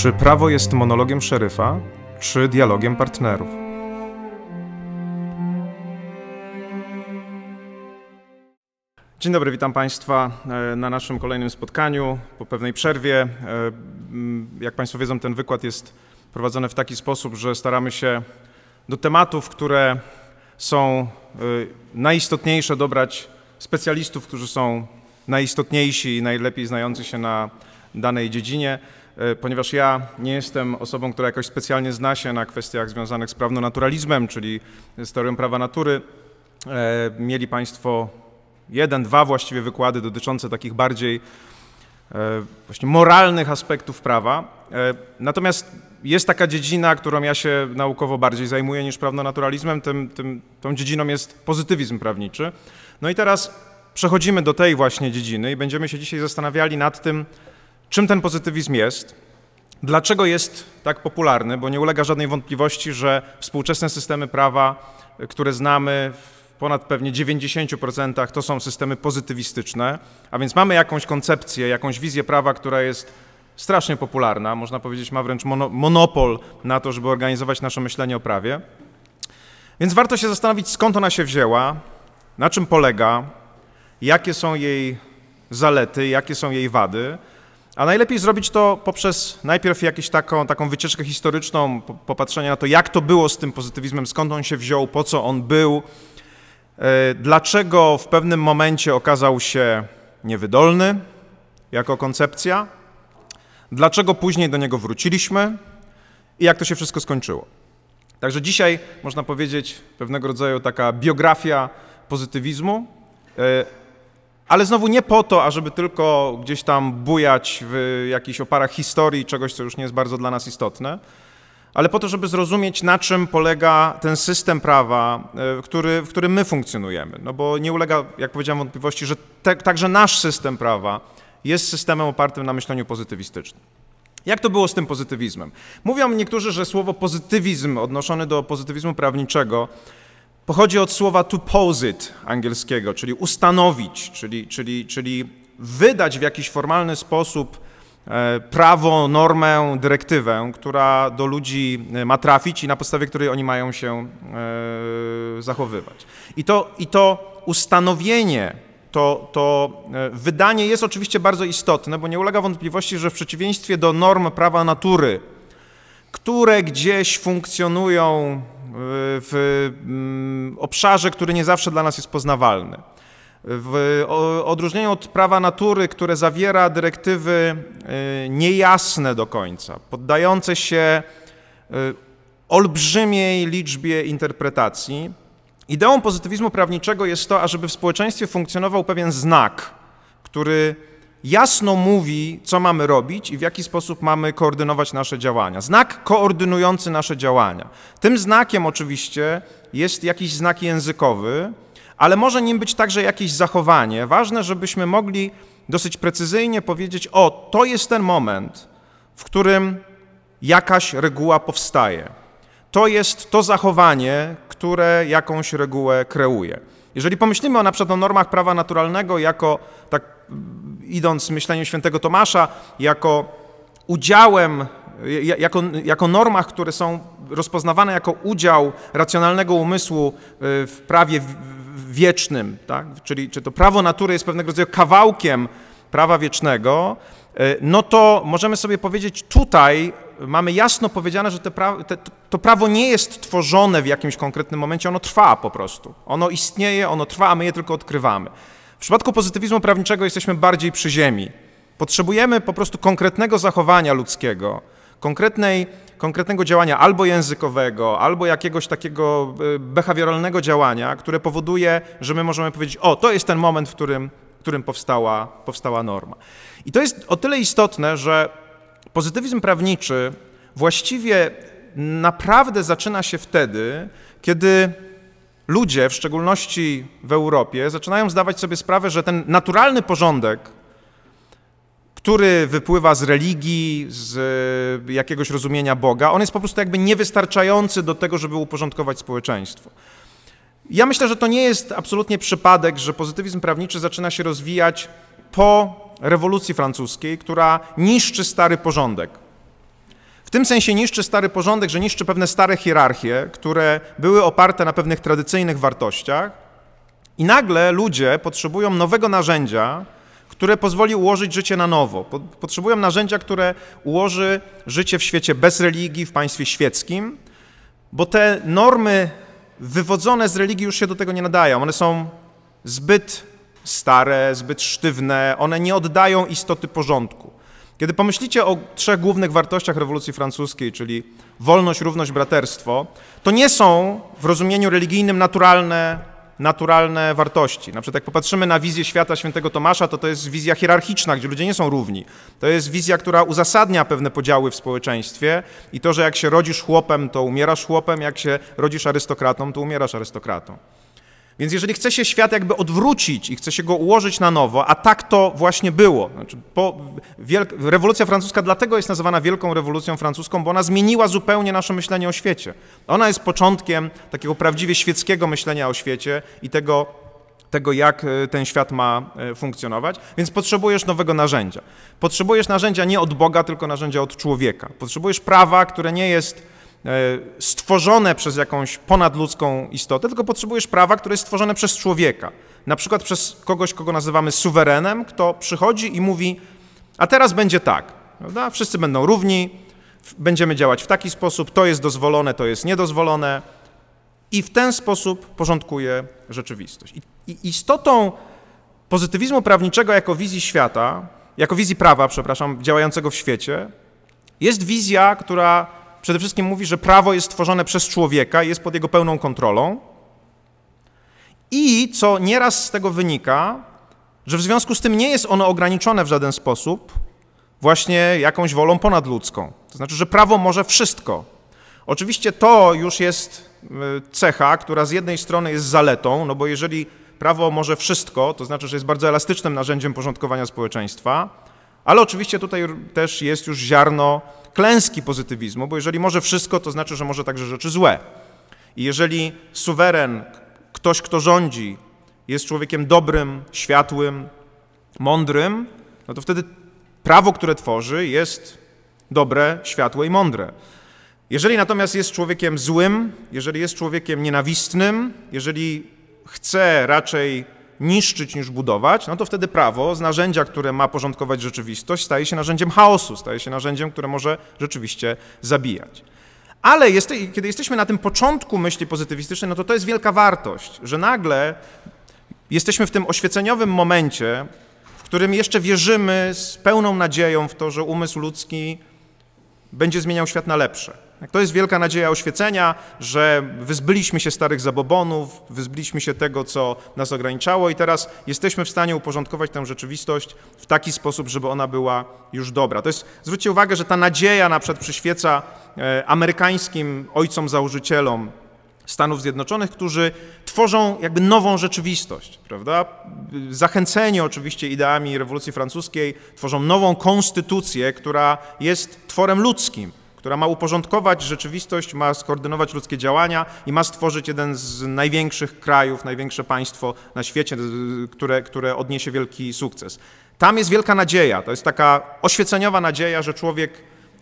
Czy prawo jest monologiem szeryfa, czy dialogiem partnerów? Dzień dobry, witam Państwa e, na naszym kolejnym spotkaniu po pewnej przerwie. E, jak Państwo wiedzą, ten wykład jest prowadzony w taki sposób, że staramy się do tematów, które są e, najistotniejsze, dobrać specjalistów, którzy są najistotniejsi i najlepiej znający się na danej dziedzinie. E, ponieważ ja nie jestem osobą, która jakoś specjalnie zna się na kwestiach związanych z prawnonaturalizmem, czyli z teorią prawa natury. E, mieli Państwo jeden, dwa właściwie wykłady dotyczące takich bardziej e, właśnie moralnych aspektów prawa. Natomiast jest taka dziedzina, którą ja się naukowo bardziej zajmuję niż prawnonaturalizmem, tym, tym, tą dziedziną jest pozytywizm prawniczy. No i teraz przechodzimy do tej właśnie dziedziny i będziemy się dzisiaj zastanawiali nad tym, Czym ten pozytywizm jest? Dlaczego jest tak popularny? Bo nie ulega żadnej wątpliwości, że współczesne systemy prawa, które znamy w ponad pewnie 90% to są systemy pozytywistyczne, a więc mamy jakąś koncepcję, jakąś wizję prawa, która jest strasznie popularna, można powiedzieć ma wręcz monopol na to, żeby organizować nasze myślenie o prawie. Więc warto się zastanowić, skąd ona się wzięła, na czym polega, jakie są jej zalety, jakie są jej wady, a najlepiej zrobić to poprzez najpierw jakąś taką, taką wycieczkę historyczną, popatrzenie na to, jak to było z tym pozytywizmem, skąd on się wziął, po co on był, e, dlaczego w pewnym momencie okazał się niewydolny jako koncepcja, dlaczego później do niego wróciliśmy i jak to się wszystko skończyło. Także dzisiaj można powiedzieć pewnego rodzaju taka biografia pozytywizmu. Ale znowu nie po to, ażeby tylko gdzieś tam bujać w jakichś oparach historii, czegoś, co już nie jest bardzo dla nas istotne, ale po to, żeby zrozumieć, na czym polega ten system prawa, e, który, w którym my funkcjonujemy. No bo nie ulega, jak powiedziałem, wątpliwości, że te, także nasz system prawa jest systemem opartym na myśleniu pozytywistycznym. Jak to było z tym pozytywizmem? Mówią niektórzy, że słowo pozytywizm odnoszone do pozytywizmu prawniczego pochodzi od słowa to posit angielskiego, czyli ustanowić, czyli, czyli, czyli wydać w jakiś formalny sposób e, prawo, normę, dyrektywę, która do ludzi e, ma trafić i na podstawie której oni mają się e, zachowywać. I to, i to ustanowienie, to, to wydanie jest oczywiście bardzo istotne, bo nie ulega wątpliwości, że w przeciwieństwie do norm prawa natury, które gdzieś funkcjonują w mm, obszarze, który nie zawsze dla nas jest poznawalny. W odróżnieniu od prawa natury, które zawiera dyrektywy y, niejasne do końca, poddające się y, olbrzymiej liczbie interpretacji, ideą pozytywizmu prawniczego jest to, ażeby w społeczeństwie funkcjonował pewien znak, który jasno mówi, co mamy robić i w jaki sposób mamy koordynować nasze działania. Znak koordynujący nasze działania. Tym znakiem oczywiście jest jakiś znak językowy, ale może nim być także jakieś zachowanie. Ważne, żebyśmy mogli dosyć precyzyjnie powiedzieć: O, to jest ten moment, w którym jakaś reguła powstaje. To jest to zachowanie, które jakąś regułę kreuje. Jeżeli pomyślimy o na przykład o normach prawa naturalnego jako tak idąc myśleniem świętego Tomasza, jako udziałem, jako, jako normach, które są rozpoznawane jako udział racjonalnego umysłu y, w prawie wiecznym, tak? czyli czy to prawo natury jest pewnego rodzaju kawałkiem prawa wiecznego, y, no to możemy sobie powiedzieć tutaj, mamy jasno powiedziane, że te pra te, to prawo nie jest tworzone w jakimś konkretnym momencie, ono trwa po prostu. Ono istnieje, ono trwa, a my je tylko odkrywamy. W przypadku pozytywizmu prawniczego jesteśmy bardziej przy ziemi. Potrzebujemy po prostu konkretnego zachowania ludzkiego, konkretnej, konkretnego działania albo językowego, albo jakiegoś takiego e, behawioralnego działania, które powoduje, że my możemy powiedzieć: O, to jest ten moment, w którym, w którym powstała, powstała norma. I to jest o tyle istotne, że pozytywizm prawniczy właściwie naprawdę zaczyna się wtedy, kiedy ludzie, w szczególności w Europie, zaczynają zdawać sobie sprawę, że ten naturalny porządek, który wypływa z religii, z e, jakiegoś rozumienia Boga, on jest po prostu jakby niewystarczający do tego, żeby uporządkować społeczeństwo. Ja myślę, że to nie jest absolutnie przypadek, że pozytywizm prawniczy zaczyna się rozwijać po rewolucji francuskiej, która niszczy stary porządek. W tym sensie niszczy stary porządek, że niszczy pewne stare hierarchie, które były oparte na pewnych tradycyjnych wartościach, i nagle ludzie potrzebują nowego narzędzia, które pozwoli ułożyć życie na nowo. Potrzebują narzędzia, które ułoży życie w świecie bez religii, w państwie świeckim, bo te normy wywodzone z religii już się do tego nie nadają. One są zbyt stare, zbyt sztywne, one nie oddają istoty porządku. Kiedy pomyślicie o trzech głównych wartościach rewolucji francuskiej, czyli wolność, równość, braterstwo, to nie są w rozumieniu religijnym naturalne, naturalne wartości. Na przykład jak popatrzymy na wizję świata świętego Tomasza, to to jest wizja hierarchiczna, gdzie ludzie nie są równi. To jest wizja, która uzasadnia pewne podziały w społeczeństwie i to, że jak się rodzisz chłopem, to umierasz chłopem, jak się rodzisz arystokratą, to umierasz arystokratą. Więc jeżeli chce się świat jakby odwrócić i chce się go ułożyć na nowo, a tak to właśnie było. Znaczy, rewolucja francuska dlatego jest nazywana Wielką Rewolucją Francuską, bo ona zmieniła zupełnie nasze myślenie o świecie. Ona jest początkiem takiego prawdziwie świeckiego myślenia o świecie i tego, tego, jak e, ten świat ma e, funkcjonować, więc potrzebujesz nowego narzędzia. Potrzebujesz narzędzia nie od Boga, tylko narzędzia od człowieka. Potrzebujesz prawa, które nie jest stworzone przez jakąś ponadludzką istotę, tylko potrzebujesz prawa, które jest stworzone przez człowieka. Na przykład przez kogoś, kogo nazywamy suwerenem, kto przychodzi i mówi, a teraz będzie tak, prawda? wszyscy będą równi, będziemy działać w taki sposób, to jest dozwolone, to jest niedozwolone i w ten sposób porządkuje rzeczywistość. I istotą pozytywizmu prawniczego jako wizji świata, jako wizji prawa, przepraszam, działającego w świecie, jest wizja, która przede wszystkim mówi, że prawo jest stworzone przez człowieka i jest pod jego pełną kontrolą. I co nieraz z tego wynika, że w związku z tym nie jest ono ograniczone w żaden sposób właśnie jakąś wolą ponadludzką. To znaczy, że prawo może wszystko. Oczywiście to już jest y, cecha, która z jednej strony jest zaletą, no bo jeżeli prawo może wszystko, to znaczy, że jest bardzo elastycznym narzędziem porządkowania społeczeństwa, ale oczywiście tutaj też jest już ziarno klęski pozytywizmu, bo jeżeli może wszystko, to znaczy, że może także rzeczy złe. I jeżeli suweren, ktoś, kto rządzi, jest człowiekiem dobrym, światłym, mądrym, no to wtedy prawo, które tworzy, jest dobre, światłe i mądre. Jeżeli natomiast jest człowiekiem złym, jeżeli jest człowiekiem nienawistnym, jeżeli chce raczej niszczyć niż budować, no to wtedy prawo z narzędzia, które ma porządkować rzeczywistość, staje się narzędziem chaosu, staje się narzędziem, które może rzeczywiście zabijać. Ale jest, kiedy jesteśmy na tym początku myśli pozytywistycznej, no to to jest wielka wartość, że nagle jesteśmy w tym oświeceniowym momencie, w którym jeszcze wierzymy z pełną nadzieją w to, że umysł ludzki będzie zmieniał świat na lepsze. To jest wielka nadzieja oświecenia, że wyzbyliśmy się starych zabobonów, wyzbyliśmy się tego, co nas ograniczało i teraz jesteśmy w stanie uporządkować tę rzeczywistość w taki sposób, żeby ona była już dobra. To jest, zwróćcie uwagę, że ta nadzieja na przykład przyświeca e, amerykańskim ojcom założycielom Stanów Zjednoczonych, którzy tworzą jakby nową rzeczywistość, prawda? Zachęceni oczywiście ideami rewolucji francuskiej, tworzą nową konstytucję, która jest tworem ludzkim która ma uporządkować rzeczywistość, ma skoordynować ludzkie działania i ma stworzyć jeden z największych krajów, największe państwo na świecie, które, które odniesie wielki sukces. Tam jest wielka nadzieja, to jest taka oświeceniowa nadzieja, że człowiek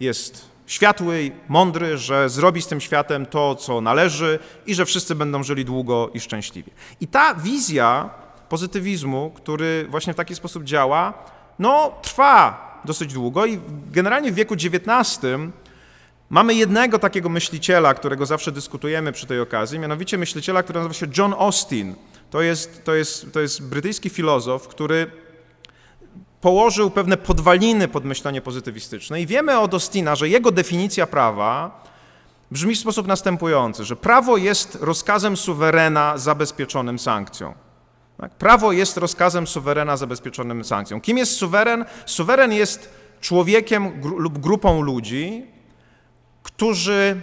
jest światły, mądry, że zrobi z tym światem to, co należy i że wszyscy będą żyli długo i szczęśliwie. I ta wizja pozytywizmu, który właśnie w taki sposób działa, no trwa dosyć długo i generalnie w wieku XIX Mamy jednego takiego myśliciela, którego zawsze dyskutujemy przy tej okazji, mianowicie myśliciela, który nazywa się John Austin. To jest, to jest, to jest brytyjski filozof, który położył pewne podwaliny pod myślenie pozytywistyczne i wiemy od Austina, że jego definicja prawa brzmi w sposób następujący, że prawo jest rozkazem suwerena zabezpieczonym sankcją. Tak? Prawo jest rozkazem suwerena zabezpieczonym sankcją. Kim jest suweren? Suweren jest człowiekiem gru lub grupą ludzi, którzy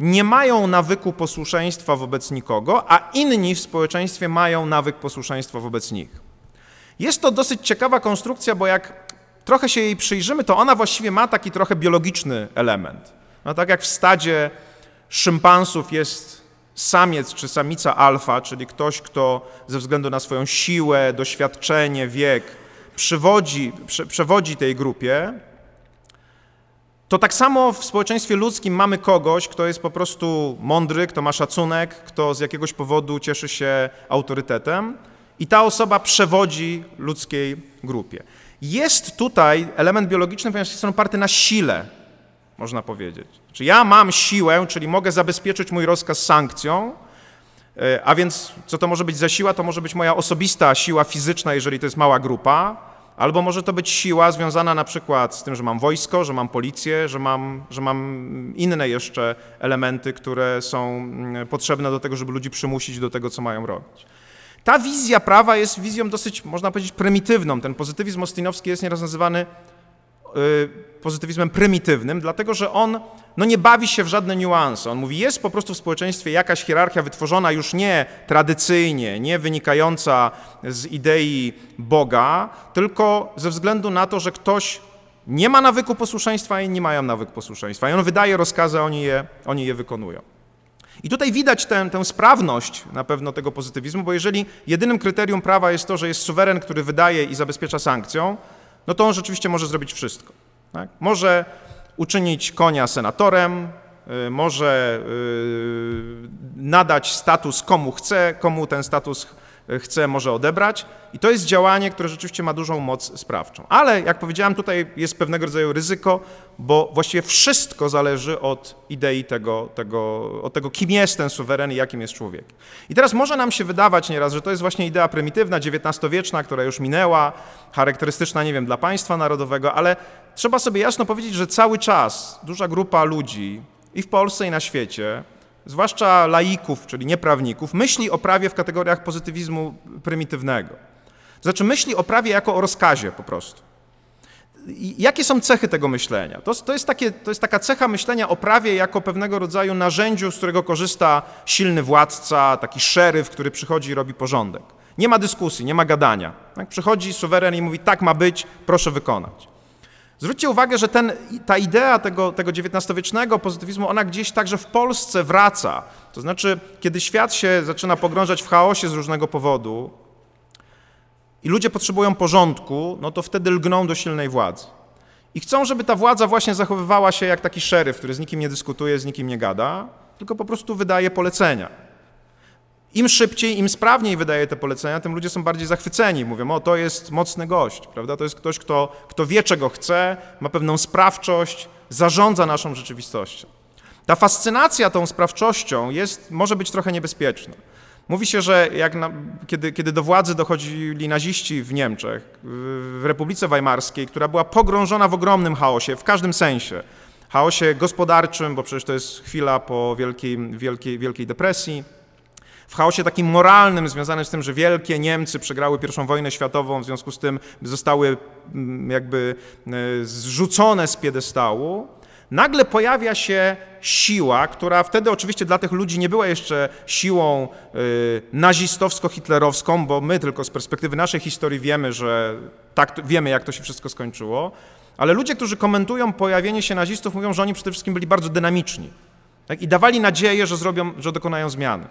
nie mają nawyku posłuszeństwa wobec nikogo, a inni w społeczeństwie mają nawyk posłuszeństwa wobec nich. Jest to dosyć ciekawa konstrukcja, bo jak trochę się jej przyjrzymy, to ona właściwie ma taki trochę biologiczny element. No, tak jak w stadzie szympansów jest samiec czy samica alfa, czyli ktoś, kto ze względu na swoją siłę, doświadczenie, wiek przywodzi, prze, przewodzi tej grupie, to tak samo w społeczeństwie ludzkim mamy kogoś, kto jest po prostu mądry, kto ma szacunek, kto z jakiegoś powodu cieszy się autorytetem i ta osoba przewodzi ludzkiej grupie. Jest tutaj element biologiczny, ponieważ jest on oparty na sile, można powiedzieć. Czy ja mam siłę, czyli mogę zabezpieczyć mój rozkaz sankcją, e, a więc co to może być za siła? To może być moja osobista siła fizyczna, jeżeli to jest mała grupa, albo może to być siła związana na przykład z tym, że mam wojsko, że mam policję, że mam, że mam inne jeszcze elementy, które są mm, potrzebne do tego, żeby ludzi przymusić do tego, co mają robić. Ta wizja prawa jest wizją dosyć, można powiedzieć, prymitywną. Ten pozytywizm ostinowski jest nieraz nazywany y, pozytywizmem prymitywnym, dlatego że on no nie bawi się w żadne niuanse. On mówi, jest po prostu w społeczeństwie jakaś hierarchia wytworzona już nie tradycyjnie, nie wynikająca z idei Boga, tylko ze względu na to, że ktoś nie ma nawyku posłuszeństwa, a inni mają nawyk posłuszeństwa. I on wydaje rozkazy, oni je, oni je wykonują. I tutaj widać tę, tę sprawność na pewno tego pozytywizmu, bo jeżeli jedynym kryterium prawa jest to, że jest suweren, który wydaje i zabezpiecza sankcją, no to on rzeczywiście może zrobić wszystko. Tak? Może uczynić konia senatorem, y, może y, nadać status komu chce, komu ten status chce, może odebrać. I to jest działanie, które rzeczywiście ma dużą moc sprawczą. Ale jak powiedziałem, tutaj jest pewnego rodzaju ryzyko, bo właściwie wszystko zależy od idei tego, tego, od tego kim jest ten suweren i jakim jest człowiek. I teraz może nam się wydawać nieraz, że to jest właśnie idea prymitywna, XIX-wieczna, która już minęła, charakterystyczna, nie wiem, dla państwa narodowego, ale trzeba sobie jasno powiedzieć, że cały czas duża grupa ludzi i w Polsce, i na świecie zwłaszcza laików, czyli nieprawników, myśli o prawie w kategoriach pozytywizmu prymitywnego. Znaczy myśli o prawie jako o rozkazie po prostu. I jakie są cechy tego myślenia? To, to, jest takie, to jest taka cecha myślenia o prawie jako pewnego rodzaju narzędziu, z którego korzysta silny władca, taki szeryf, który przychodzi i robi porządek. Nie ma dyskusji, nie ma gadania. Tak? Przychodzi suweren i mówi, tak ma być, proszę wykonać. Zwróćcie uwagę, że ten, ta idea tego, tego XIX-wiecznego pozytywizmu, ona gdzieś także w Polsce wraca. To znaczy, kiedy świat się zaczyna pogrążać w chaosie z różnego powodu i ludzie potrzebują porządku, no to wtedy lgną do silnej władzy. I chcą, żeby ta władza właśnie zachowywała się jak taki szeryf, który z nikim nie dyskutuje, z nikim nie gada, tylko po prostu wydaje polecenia. Im szybciej, im sprawniej wydaje te polecenia, tym ludzie są bardziej zachwyceni. Mówią, o to jest mocny gość, prawda? To jest ktoś, kto, kto wie, czego chce, ma pewną sprawczość, zarządza naszą rzeczywistością. Ta fascynacja tą sprawczością jest, może być trochę niebezpieczna. Mówi się, że na, kiedy, kiedy do władzy dochodzili naziści w Niemczech, w Republice Weimarskiej, która była pogrążona w ogromnym chaosie, w każdym sensie, chaosie gospodarczym, bo przecież to jest chwila po wielkiej, wielkiej, wielkiej depresji, w chaosie takim moralnym związanym z tym, że wielkie Niemcy przegrały I wojnę światową, w związku z tym zostały mm, jakby e, zrzucone z piedestału, nagle pojawia się siła, która wtedy oczywiście dla tych ludzi nie była jeszcze siłą y, nazistowsko-hitlerowską, bo my tylko z perspektywy naszej historii wiemy, że tak, wiemy, jak to się wszystko skończyło, ale ludzie, którzy komentują pojawienie się nazistów, mówią, że oni przede wszystkim byli bardzo dynamiczni tak? i dawali nadzieję, że, zrobią, że dokonają zmiany.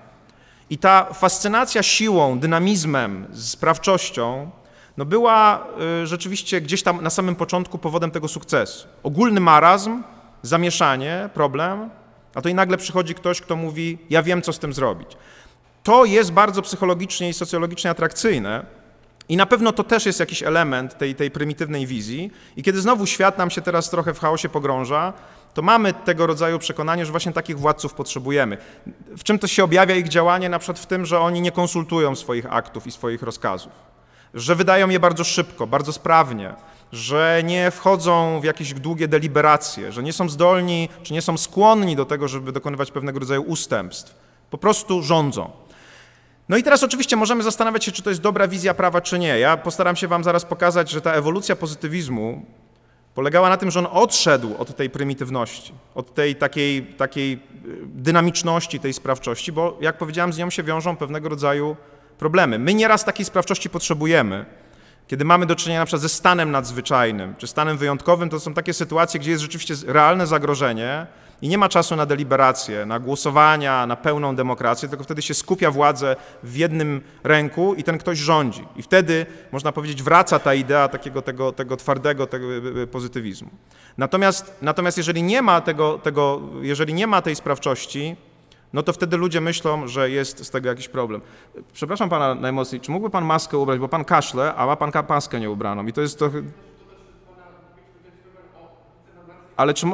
I ta fascynacja siłą, dynamizmem, sprawczością no była y, rzeczywiście gdzieś tam na samym początku powodem tego sukcesu. Ogólny marazm, zamieszanie, problem, a to i nagle przychodzi ktoś, kto mówi: Ja wiem, co z tym zrobić. To jest bardzo psychologicznie i socjologicznie atrakcyjne. I na pewno to też jest jakiś element tej, tej prymitywnej wizji. I kiedy znowu świat nam się teraz trochę w chaosie pogrąża, to mamy tego rodzaju przekonanie, że właśnie takich władców potrzebujemy. W czym to się objawia ich działanie? Na przykład w tym, że oni nie konsultują swoich aktów i swoich rozkazów, że wydają je bardzo szybko, bardzo sprawnie, że nie wchodzą w jakieś długie deliberacje, że nie są zdolni czy nie są skłonni do tego, żeby dokonywać pewnego rodzaju ustępstw. Po prostu rządzą. No i teraz oczywiście możemy zastanawiać się, czy to jest dobra wizja prawa, czy nie. Ja postaram się Wam zaraz pokazać, że ta ewolucja pozytywizmu polegała na tym, że on odszedł od tej prymitywności, od tej takiej, takiej y, dynamiczności, tej sprawczości, bo jak powiedziałem, z nią się wiążą pewnego rodzaju problemy. My nieraz takiej sprawczości potrzebujemy. Kiedy mamy do czynienia na przykład ze stanem nadzwyczajnym czy stanem wyjątkowym, to są takie sytuacje, gdzie jest rzeczywiście realne zagrożenie i nie ma czasu na deliberację, na głosowania, na pełną demokrację, tylko wtedy się skupia władzę w jednym ręku i ten ktoś rządzi. I wtedy, można powiedzieć, wraca ta idea takiego tego, tego twardego tego e, e, pozytywizmu. Natomiast, natomiast jeżeli, nie ma tego, tego, jeżeli nie ma tej sprawczości, no to wtedy ludzie myślą, że jest z tego jakiś problem. Przepraszam pana najmocniej, czy mógłby pan maskę ubrać, bo pan kaszle, a ma pan maskę nie ubraną i to jest trochę... Ale czy,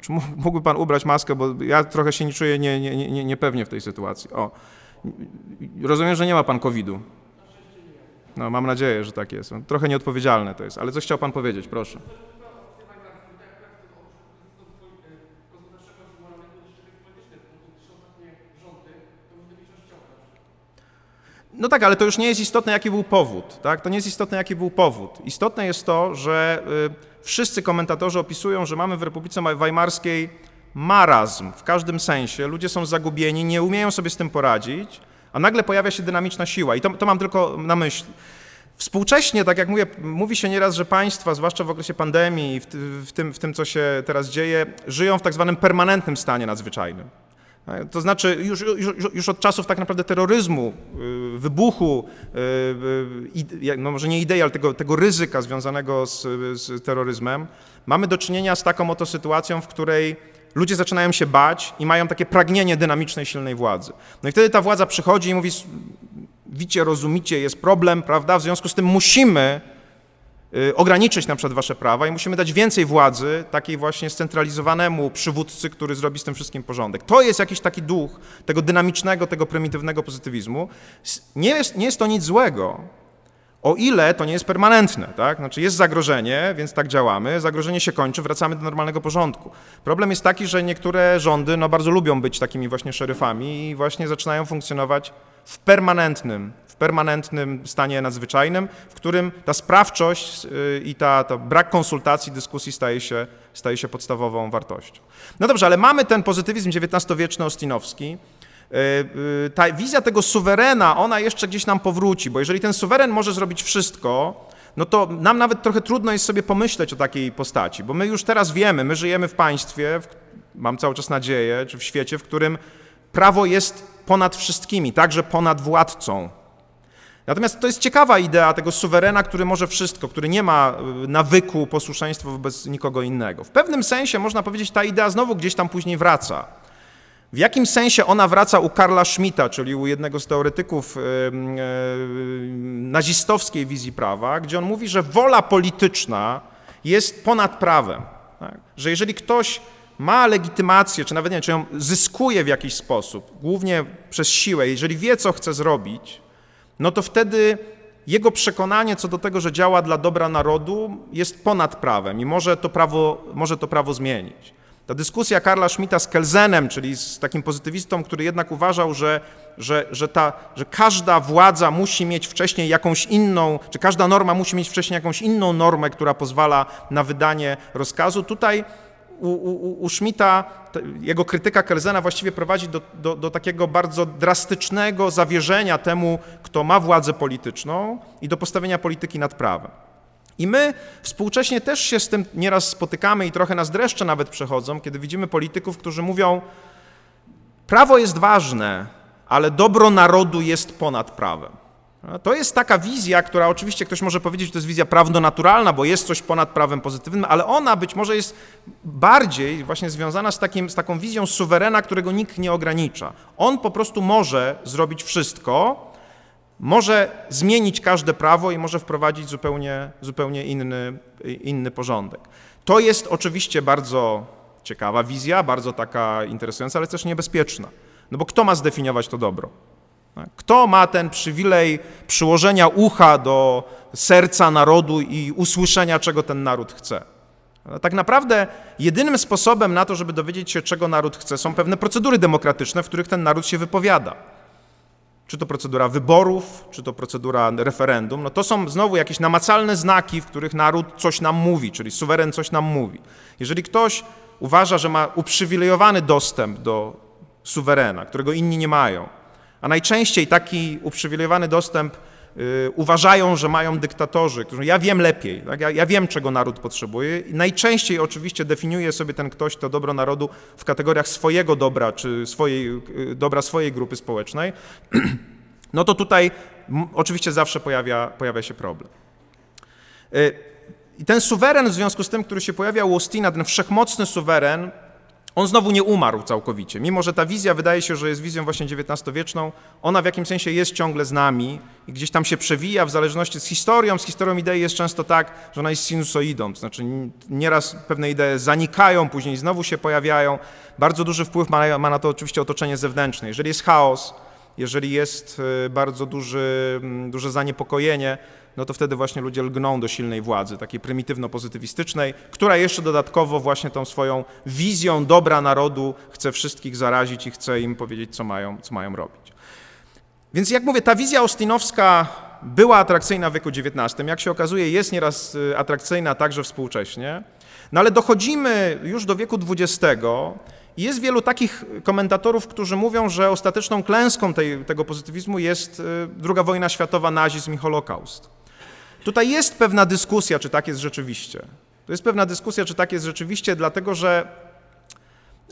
czy mógłby pan ubrać maskę, bo ja trochę się nie czuję nie, nie, nie, niepewnie w tej sytuacji. O, rozumiem, że nie ma pan COVID-u. No, mam nadzieję, że tak jest. Trochę nieodpowiedzialne to jest, ale coś chciał pan powiedzieć, proszę. No tak, ale to już nie jest istotne, jaki był powód. Tak? To nie jest istotne, jaki był powód. Istotne jest to, że y, wszyscy komentatorzy opisują, że mamy w Republice Weimarskiej marazm w każdym sensie. Ludzie są zagubieni, nie umieją sobie z tym poradzić, a nagle pojawia się dynamiczna siła. I to, to mam tylko na myśli. Współcześnie, tak jak mówię, mówi się nieraz, że państwa, zwłaszcza w okresie pandemii, w, w, tym, w tym, co się teraz dzieje, żyją w tak zwanym permanentnym stanie nadzwyczajnym. To znaczy już, już, już, od czasów tak naprawdę terroryzmu, y, wybuchu, y, y, no może nie idei, ale tego, tego ryzyka związanego z, z terroryzmem, mamy do czynienia z taką oto sytuacją, w której ludzie zaczynają się bać i mają takie pragnienie dynamicznej, silnej władzy. No i wtedy ta władza przychodzi i mówi, widzicie, rozumicie, jest problem, prawda, w związku z tym musimy ograniczyć na przykład wasze prawa i musimy dać więcej władzy takiej właśnie scentralizowanemu przywódcy, który zrobi z tym wszystkim porządek. To jest jakiś taki duch tego dynamicznego, tego prymitywnego pozytywizmu. Nie jest, nie jest to nic złego, o ile to nie jest permanentne, tak? Znaczy jest zagrożenie, więc tak działamy, zagrożenie się kończy, wracamy do normalnego porządku. Problem jest taki, że niektóre rządy no, bardzo lubią być takimi właśnie szeryfami i właśnie zaczynają funkcjonować w permanentnym permanentnym stanie nadzwyczajnym, w którym ta sprawczość y, i ta, ta brak konsultacji, dyskusji staje się, staje się podstawową wartością. No dobrze, ale mamy ten pozytywizm XIX-wieczny ostinowski. Y, y, ta wizja tego suwerena, ona jeszcze gdzieś nam powróci, bo jeżeli ten suweren może zrobić wszystko, no to nam nawet trochę trudno jest sobie pomyśleć o takiej postaci, bo my już teraz wiemy, my żyjemy w państwie, w, mam cały czas nadzieję, czy w świecie, w którym prawo jest ponad wszystkimi, także ponad władcą. Natomiast to jest ciekawa idea tego suwerena, który może wszystko, który nie ma y, nawyku posłuszeństwa wobec nikogo innego. W pewnym sensie można powiedzieć, ta idea znowu gdzieś tam później wraca. W jakim sensie ona wraca u Karla Schmidta, czyli u jednego z teoretyków y, y, nazistowskiej wizji prawa, gdzie on mówi, że wola polityczna jest ponad prawem. Tak? Że jeżeli ktoś ma legitymację, czy nawet nie, czy ją zyskuje w jakiś sposób, głównie przez siłę, jeżeli wie, co chce zrobić, no to wtedy jego przekonanie co do tego, że działa dla dobra narodu, jest ponad prawem i może to prawo, może to prawo zmienić. Ta dyskusja Karla Schmidta z Kelzenem, czyli z takim pozytywistą, który jednak uważał, że, że, że, ta, że każda władza musi mieć wcześniej jakąś inną, czy każda norma musi mieć wcześniej jakąś inną normę, która pozwala na wydanie rozkazu. Tutaj u, u, u Schmidta jego krytyka Kelzena właściwie prowadzi do, do, do, takiego bardzo drastycznego zawierzenia temu, kto ma władzę polityczną i do postawienia polityki nad prawem. I my współcześnie też się z tym nieraz spotykamy i trochę nas dreszcze nawet przechodzą, kiedy widzimy polityków, którzy mówią, prawo jest ważne, ale dobro narodu jest ponad prawem. To jest taka wizja, która oczywiście ktoś może powiedzieć, że to jest wizja prawdonaturalna, bo jest coś ponad prawem pozytywnym, ale ona być może jest bardziej właśnie związana z, takim, z taką wizją suwerena, którego nikt nie ogranicza. On po prostu może zrobić wszystko, może zmienić każde prawo i może wprowadzić zupełnie, zupełnie inny, inny porządek. To jest oczywiście bardzo ciekawa wizja, bardzo taka interesująca, ale też niebezpieczna. No bo kto ma zdefiniować to dobro? Kto ma ten przywilej przyłożenia ucha do serca narodu i usłyszenia, czego ten naród chce? Tak naprawdę jedynym sposobem na to, żeby dowiedzieć się, czego naród chce, są pewne procedury demokratyczne, w których ten naród się wypowiada. Czy to procedura wyborów, czy to procedura referendum, no to są znowu jakieś namacalne znaki, w których naród coś nam mówi, czyli suweren coś nam mówi. Jeżeli ktoś uważa, że ma uprzywilejowany dostęp do suwerena, którego inni nie mają, a najczęściej taki uprzywilejowany dostęp y, uważają, że mają dyktatorzy, którzy ja wiem lepiej, tak? ja, ja wiem, czego naród potrzebuje. I najczęściej oczywiście definiuje sobie ten ktoś to dobro narodu w kategoriach swojego dobra, czy swojej, y, dobra swojej grupy społecznej, no to tutaj oczywiście zawsze pojawia, pojawia się problem. I ten suweren w związku z tym, który się pojawia u Austina, ten wszechmocny suweren, on znowu nie umarł całkowicie. Mimo, że ta wizja wydaje się, że jest wizją właśnie XIX-wieczną, ona w jakimś sensie jest ciągle z nami i gdzieś tam się przewija w zależności z historią. Z historią idei jest często tak, że ona jest sinusoidą, to znaczy nieraz pewne idee zanikają, później znowu się pojawiają. Bardzo duży wpływ ma, ma na to oczywiście otoczenie zewnętrzne. Jeżeli jest chaos, jeżeli jest y, bardzo duży, mm, duże zaniepokojenie, no to wtedy właśnie ludzie lgną do silnej władzy, takiej prymitywno-pozytywistycznej, która jeszcze dodatkowo właśnie tą swoją wizją dobra narodu chce wszystkich zarazić i chce im powiedzieć, co mają, co mają robić. Więc jak mówię, ta wizja austinowska była atrakcyjna w wieku XIX, jak się okazuje jest nieraz y, atrakcyjna także współcześnie, no ale dochodzimy już do wieku XX i jest wielu takich komentatorów, którzy mówią, że ostateczną klęską tej, tego pozytywizmu jest y, II wojna światowa, nazizm i Holokaust. Tutaj jest pewna dyskusja, czy tak jest rzeczywiście. To jest pewna dyskusja, czy tak jest rzeczywiście, dlatego że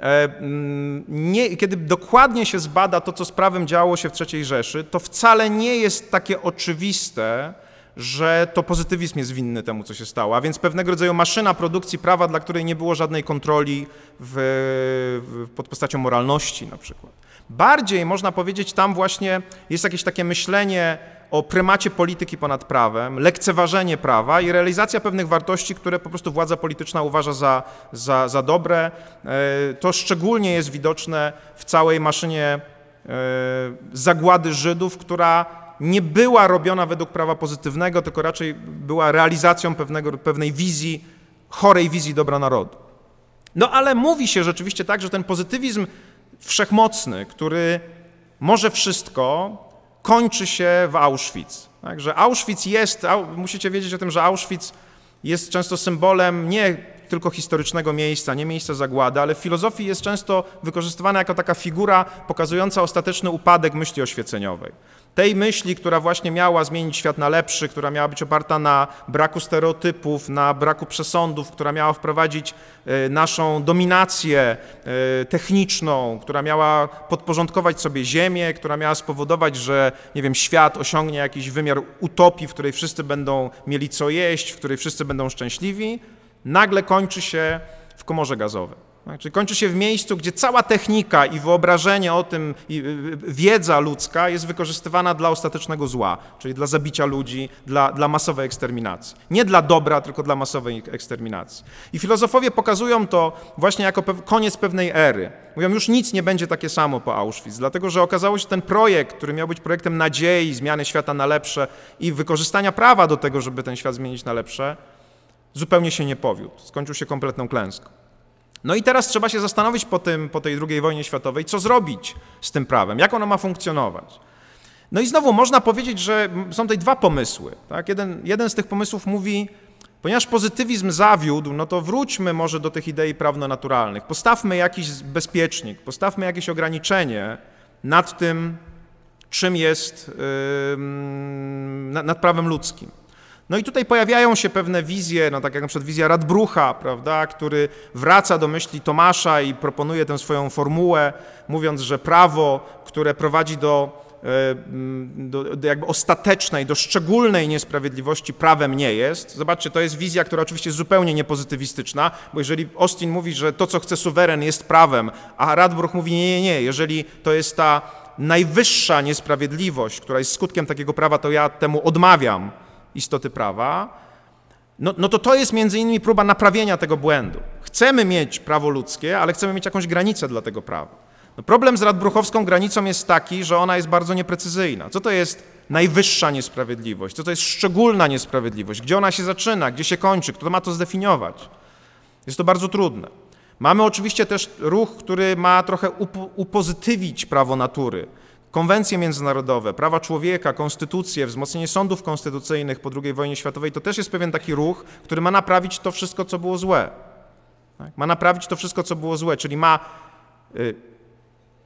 e, mm, nie, kiedy dokładnie się zbada to, co z prawem działo się w III Rzeszy, to wcale nie jest takie oczywiste, że to pozytywizm jest winny temu, co się stało, a więc pewnego rodzaju maszyna produkcji prawa, dla której nie było żadnej kontroli w, w, pod postacią moralności na przykład. Bardziej można powiedzieć, tam właśnie jest jakieś takie myślenie o prymacie polityki ponad prawem, lekceważenie prawa i realizacja pewnych wartości, które po prostu władza polityczna uważa za, za, za dobre. E, to szczególnie jest widoczne w całej maszynie e, zagłady Żydów, która nie była robiona według prawa pozytywnego, tylko raczej była realizacją pewnego, pewnej wizji, chorej wizji dobra narodu. No ale mówi się rzeczywiście tak, że ten pozytywizm wszechmocny, który może wszystko, kończy się w Auschwitz. Także Auschwitz jest, musicie wiedzieć o tym, że Auschwitz jest często symbolem nie tylko historycznego miejsca, nie miejsca zagłady, ale w filozofii jest często wykorzystywana jako taka figura pokazująca ostateczny upadek myśli oświeceniowej. Tej myśli, która właśnie miała zmienić świat na lepszy, która miała być oparta na braku stereotypów, na braku przesądów, która miała wprowadzić e, naszą dominację e, techniczną, która miała podporządkować sobie Ziemię, która miała spowodować, że nie wiem, świat osiągnie jakiś wymiar utopii, w której wszyscy będą mieli co jeść, w której wszyscy będą szczęśliwi, nagle kończy się w komorze gazowej. Czyli kończy się w miejscu, gdzie cała technika i wyobrażenie o tym, y, y, wiedza ludzka jest wykorzystywana dla ostatecznego zła, czyli dla zabicia ludzi, dla, dla masowej eksterminacji. Nie dla dobra, tylko dla masowej eksterminacji. I filozofowie pokazują to właśnie jako pe koniec pewnej ery. Mówią, już nic nie będzie takie samo po Auschwitz, dlatego że okazało się, że ten projekt, który miał być projektem nadziei, zmiany świata na lepsze i wykorzystania prawa do tego, żeby ten świat zmienić na lepsze, zupełnie się nie powiódł. Skończył się kompletną klęską. No i teraz trzeba się zastanowić po, tym, po tej II wojnie światowej, co zrobić z tym prawem, jak ono ma funkcjonować. No i znowu można powiedzieć, że są tutaj dwa pomysły. Tak? Jeden, jeden z tych pomysłów mówi, ponieważ pozytywizm zawiódł, no to wróćmy może do tych idei prawno-naturalnych. Postawmy jakiś bezpiecznik, postawmy jakieś ograniczenie nad tym, czym jest, yy, nad prawem ludzkim. No i tutaj pojawiają się pewne wizje, no tak jak na przykład wizja Radbrucha, prawda, który wraca do myśli Tomasza i proponuje tę swoją formułę, mówiąc, że prawo, które prowadzi do, e, do, do jakby ostatecznej, do szczególnej niesprawiedliwości prawem nie jest. Zobaczcie, to jest wizja, która oczywiście jest zupełnie niepozytywistyczna, bo jeżeli Austin mówi, że to, co chce suweren jest prawem, a Radbruch mówi nie, nie, nie, jeżeli to jest ta najwyższa niesprawiedliwość, która jest skutkiem takiego prawa, to ja temu odmawiam, istoty prawa, no, no to to jest między innymi próba naprawienia tego błędu. Chcemy mieć prawo ludzkie, ale chcemy mieć jakąś granicę dla tego prawa. No problem z Radbruchowską granicą jest taki, że ona jest bardzo nieprecyzyjna. Co to jest najwyższa niesprawiedliwość? Co to jest szczególna niesprawiedliwość? Gdzie ona się zaczyna? Gdzie się kończy? Kto ma to zdefiniować? Jest to bardzo trudne. Mamy oczywiście też ruch, który ma trochę upozytywić prawo natury konwencje międzynarodowe, prawa człowieka, konstytucje, wzmocnienie sądów konstytucyjnych po II wojnie światowej, to też jest pewien taki ruch, który ma naprawić to wszystko, co było złe. Tak? Ma naprawić to wszystko, co było złe, czyli ma y,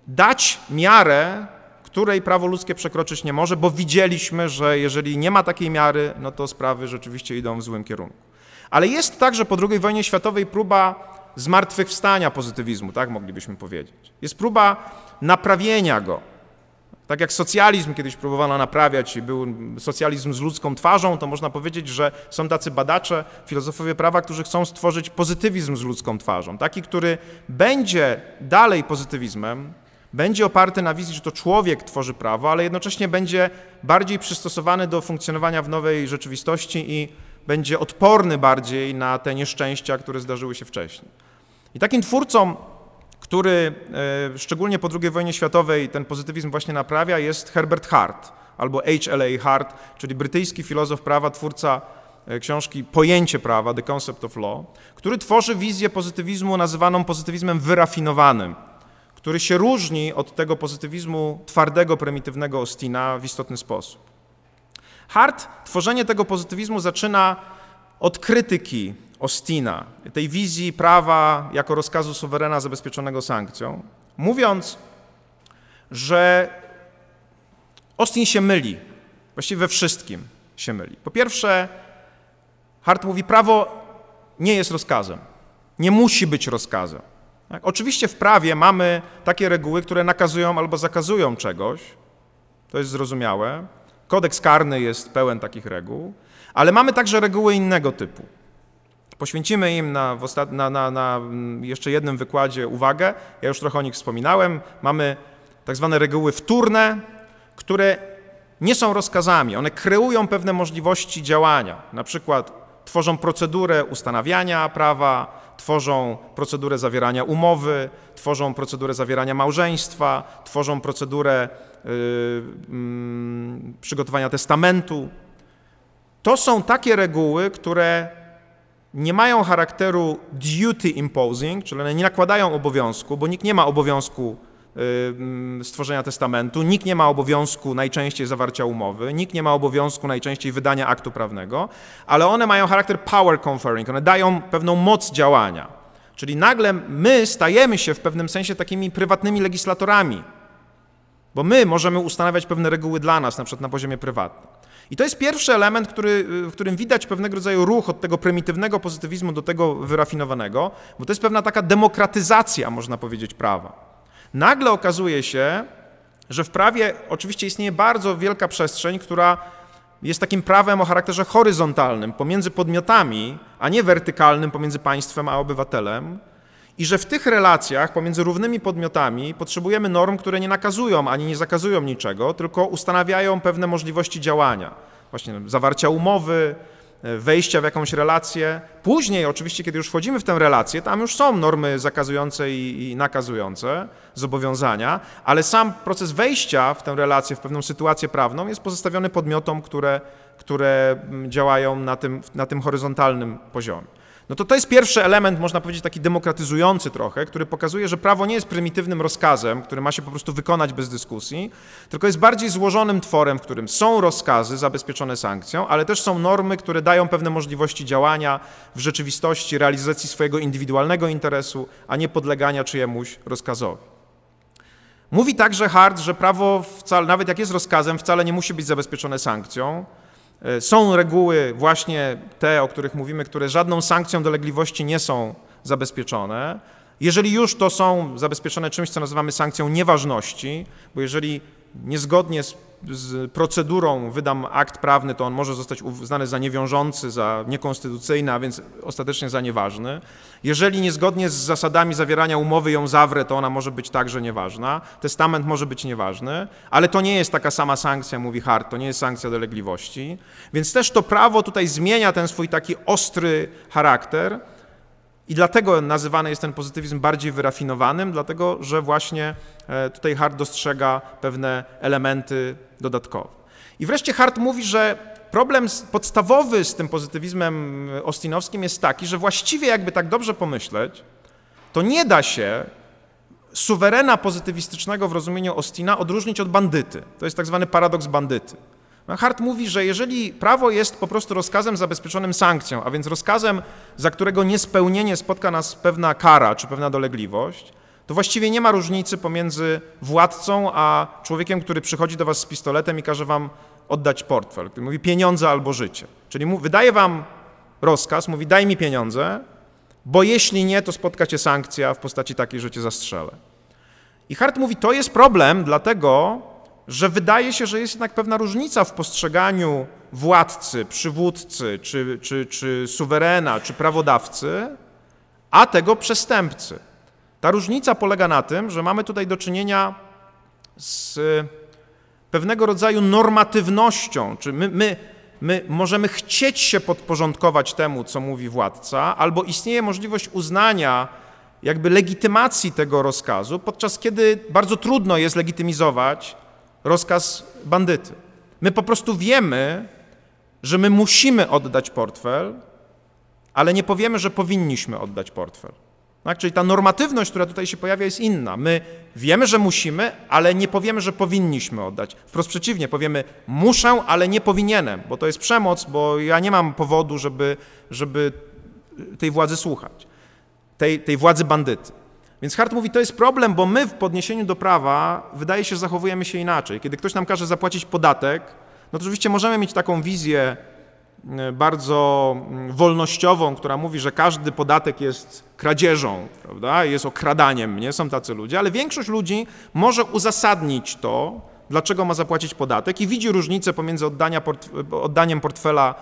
dać miarę której prawo ludzkie przekroczyć nie może, bo widzieliśmy, że jeżeli nie ma takiej miary, no to sprawy rzeczywiście idą w złym kierunku. Ale jest także po II wojnie światowej próba zmartwychwstania pozytywizmu, tak moglibyśmy powiedzieć. Jest próba naprawienia go. Tak jak socjalizm kiedyś próbowano naprawiać i był socjalizm z ludzką twarzą, to można powiedzieć, że są tacy badacze, filozofowie prawa, którzy chcą stworzyć pozytywizm z ludzką twarzą. Taki, który będzie dalej pozytywizmem, będzie oparty na wizji, że to człowiek tworzy prawo, ale jednocześnie będzie bardziej przystosowany do funkcjonowania w nowej rzeczywistości i będzie odporny bardziej na te nieszczęścia, które zdarzyły się wcześniej. I takim twórcą, który e, szczególnie po II wojnie światowej ten pozytywizm właśnie naprawia, jest Herbert Hart albo H.L.A. Hart, czyli brytyjski filozof prawa, twórca e, książki Pojęcie prawa, The Concept of Law, który tworzy wizję pozytywizmu nazywaną pozytywizmem wyrafinowanym, który się różni od tego pozytywizmu twardego, prymitywnego Austina w istotny sposób. Hart tworzenie tego pozytywizmu zaczyna od krytyki Austina, tej wizji prawa jako rozkazu suwerena zabezpieczonego sankcją, mówiąc, że Austin się myli, właściwie we wszystkim się myli. Po pierwsze, Hart mówi, prawo nie jest rozkazem, nie musi być rozkazem. Tak? Oczywiście w prawie mamy takie reguły, które nakazują albo zakazują czegoś, to jest zrozumiałe. Kodeks karny jest pełen takich reguł, ale mamy także reguły innego typu. Poświęcimy im na, na, na, na, mm, jeszcze jednym wykładzie uwagę. Ja już trochę o nich wspominałem. Mamy tak zwane reguły wtórne, które nie są rozkazami. One kreują pewne możliwości działania. Na przykład tworzą procedurę ustanawiania prawa, tworzą procedurę zawierania umowy, tworzą procedurę zawierania małżeństwa, tworzą procedurę yy, yy, przygotowania testamentu. To są takie reguły, które nie mają charakteru duty imposing, czyli one nie nakładają obowiązku, bo nikt nie ma obowiązku y, stworzenia testamentu, nikt nie ma obowiązku najczęściej zawarcia umowy, nikt nie ma obowiązku najczęściej wydania aktu prawnego, ale one mają charakter power conferring, one dają pewną moc działania. Czyli nagle my stajemy się w pewnym sensie takimi prywatnymi legislatorami, bo my możemy ustanawiać pewne reguły dla nas, na przykład na poziomie prywatnym. I to jest pierwszy element, który, w którym widać pewnego rodzaju ruch od tego prymitywnego pozytywizmu do tego wyrafinowanego, bo to jest pewna taka demokratyzacja, można powiedzieć, prawa. Nagle okazuje się, że w prawie oczywiście istnieje bardzo wielka przestrzeń, która jest takim prawem o charakterze horyzontalnym pomiędzy podmiotami, a nie wertykalnym pomiędzy państwem a obywatelem. I że w tych relacjach pomiędzy równymi podmiotami potrzebujemy norm, które nie nakazują ani nie zakazują niczego, tylko ustanawiają pewne możliwości działania. Właśnie zawarcia umowy, e, wejścia w jakąś relację. Później, oczywiście, kiedy już wchodzimy w tę relację, tam już są normy zakazujące i, i, nakazujące, zobowiązania, ale sam proces wejścia w tę relację, w pewną sytuację prawną jest pozostawiony podmiotom, które, które mm, działają na tym, na tym horyzontalnym poziomie. No to to jest pierwszy element, można powiedzieć, taki demokratyzujący trochę, który pokazuje, że prawo nie jest prymitywnym rozkazem, który ma się po prostu wykonać bez dyskusji, tylko jest bardziej złożonym tworem, w którym są rozkazy zabezpieczone sankcją, ale też są normy, które dają pewne możliwości działania w rzeczywistości, realizacji swojego indywidualnego interesu, a nie podlegania czyjemuś rozkazowi. Mówi także Hart, że prawo, wcale, nawet jak jest rozkazem, wcale nie musi być zabezpieczone sankcją, są reguły właśnie te, o których mówimy, które żadną sankcją dolegliwości nie są zabezpieczone. Jeżeli już to są zabezpieczone czymś, co nazywamy sankcją nieważności, bo jeżeli niezgodnie z z procedurą wydam akt prawny, to on może zostać uznany za niewiążący, za niekonstytucyjny, a więc ostatecznie za nieważny. Jeżeli niezgodnie z zasadami zawierania umowy ją zawrę, to ona może być także nieważna. Testament może być nieważny, ale to nie jest taka sama sankcja, mówi Hart, to nie jest sankcja dolegliwości. Więc też to prawo tutaj zmienia ten swój taki ostry charakter. I dlatego nazywany jest ten pozytywizm bardziej wyrafinowanym, dlatego że właśnie e, tutaj Hart dostrzega pewne elementy dodatkowe. I wreszcie Hart mówi, że problem podstawowy z tym pozytywizmem ostinowskim jest taki, że właściwie jakby tak dobrze pomyśleć, to nie da się suwerena pozytywistycznego w rozumieniu Ostina odróżnić od bandyty. To jest tak zwany paradoks bandyty. Hart mówi, że jeżeli prawo jest po prostu rozkazem zabezpieczonym sankcją, a więc rozkazem, za którego niespełnienie spotka nas pewna kara czy pewna dolegliwość, to właściwie nie ma różnicy pomiędzy władcą a człowiekiem, który przychodzi do was z pistoletem i każe wam oddać portfel. Mówi pieniądze albo życie. Czyli mu, wydaje wam rozkaz, mówi daj mi pieniądze, bo jeśli nie, to spotka cię sankcja w postaci takiej, że cię zastrzelę. I Hart mówi, to jest problem, dlatego, że wydaje się, że jest jednak pewna różnica w postrzeganiu władcy, przywódcy, czy, czy, czy suwerena, czy prawodawcy, a tego przestępcy. Ta różnica polega na tym, że mamy tutaj do czynienia z pewnego rodzaju normatywnością, czy my, my, my możemy chcieć się podporządkować temu, co mówi władca, albo istnieje możliwość uznania jakby legitymacji tego rozkazu, podczas kiedy bardzo trudno jest legitymizować rozkaz bandyty. My po prostu wiemy, że my musimy oddać portfel, ale nie powiemy, że powinniśmy oddać portfel. Tak? Czyli ta normatywność, która tutaj się pojawia, jest inna. My wiemy, że musimy, ale nie powiemy, że powinniśmy oddać. Wprost przeciwnie, powiemy muszę, ale nie powinienem, bo to jest przemoc, bo ja nie mam powodu, żeby, żeby tej władzy słuchać, tej, tej władzy bandyty. Więc Hart mówi, to jest problem, bo my w podniesieniu do prawa wydaje się, że zachowujemy się inaczej. Kiedy ktoś nam każe zapłacić podatek, no to oczywiście możemy mieć taką wizję e, bardzo mm, wolnościową, która mówi, że każdy podatek jest kradzieżą, prawda? jest okradaniem, nie są tacy ludzie, ale większość ludzi może uzasadnić to, dlaczego ma zapłacić podatek i widzi różnicę pomiędzy port oddaniem portfela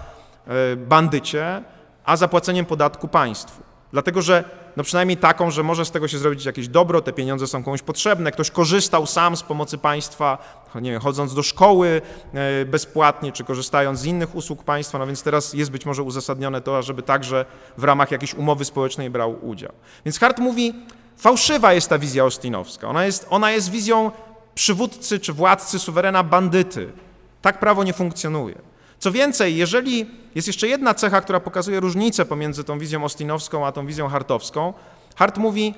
e, bandycie, a zapłaceniem podatku państwu. Dlatego, że no przynajmniej taką, że może z tego się zrobić jakieś dobro, te pieniądze są komuś potrzebne, ktoś korzystał sam z pomocy państwa, nie wiem, chodząc do szkoły e, bezpłatnie, czy korzystając z innych usług państwa, no więc teraz jest być może uzasadnione to, żeby także w ramach jakiejś umowy społecznej brał udział. Więc Hart mówi, fałszywa jest ta wizja ostinowska, ona jest, ona jest wizją przywódcy czy władcy, suwerena bandyty. Tak prawo nie funkcjonuje. Co więcej, jeżeli jest jeszcze jedna cecha, która pokazuje różnicę pomiędzy tą wizją ostinowską a tą wizją hartowską, Hart mówi,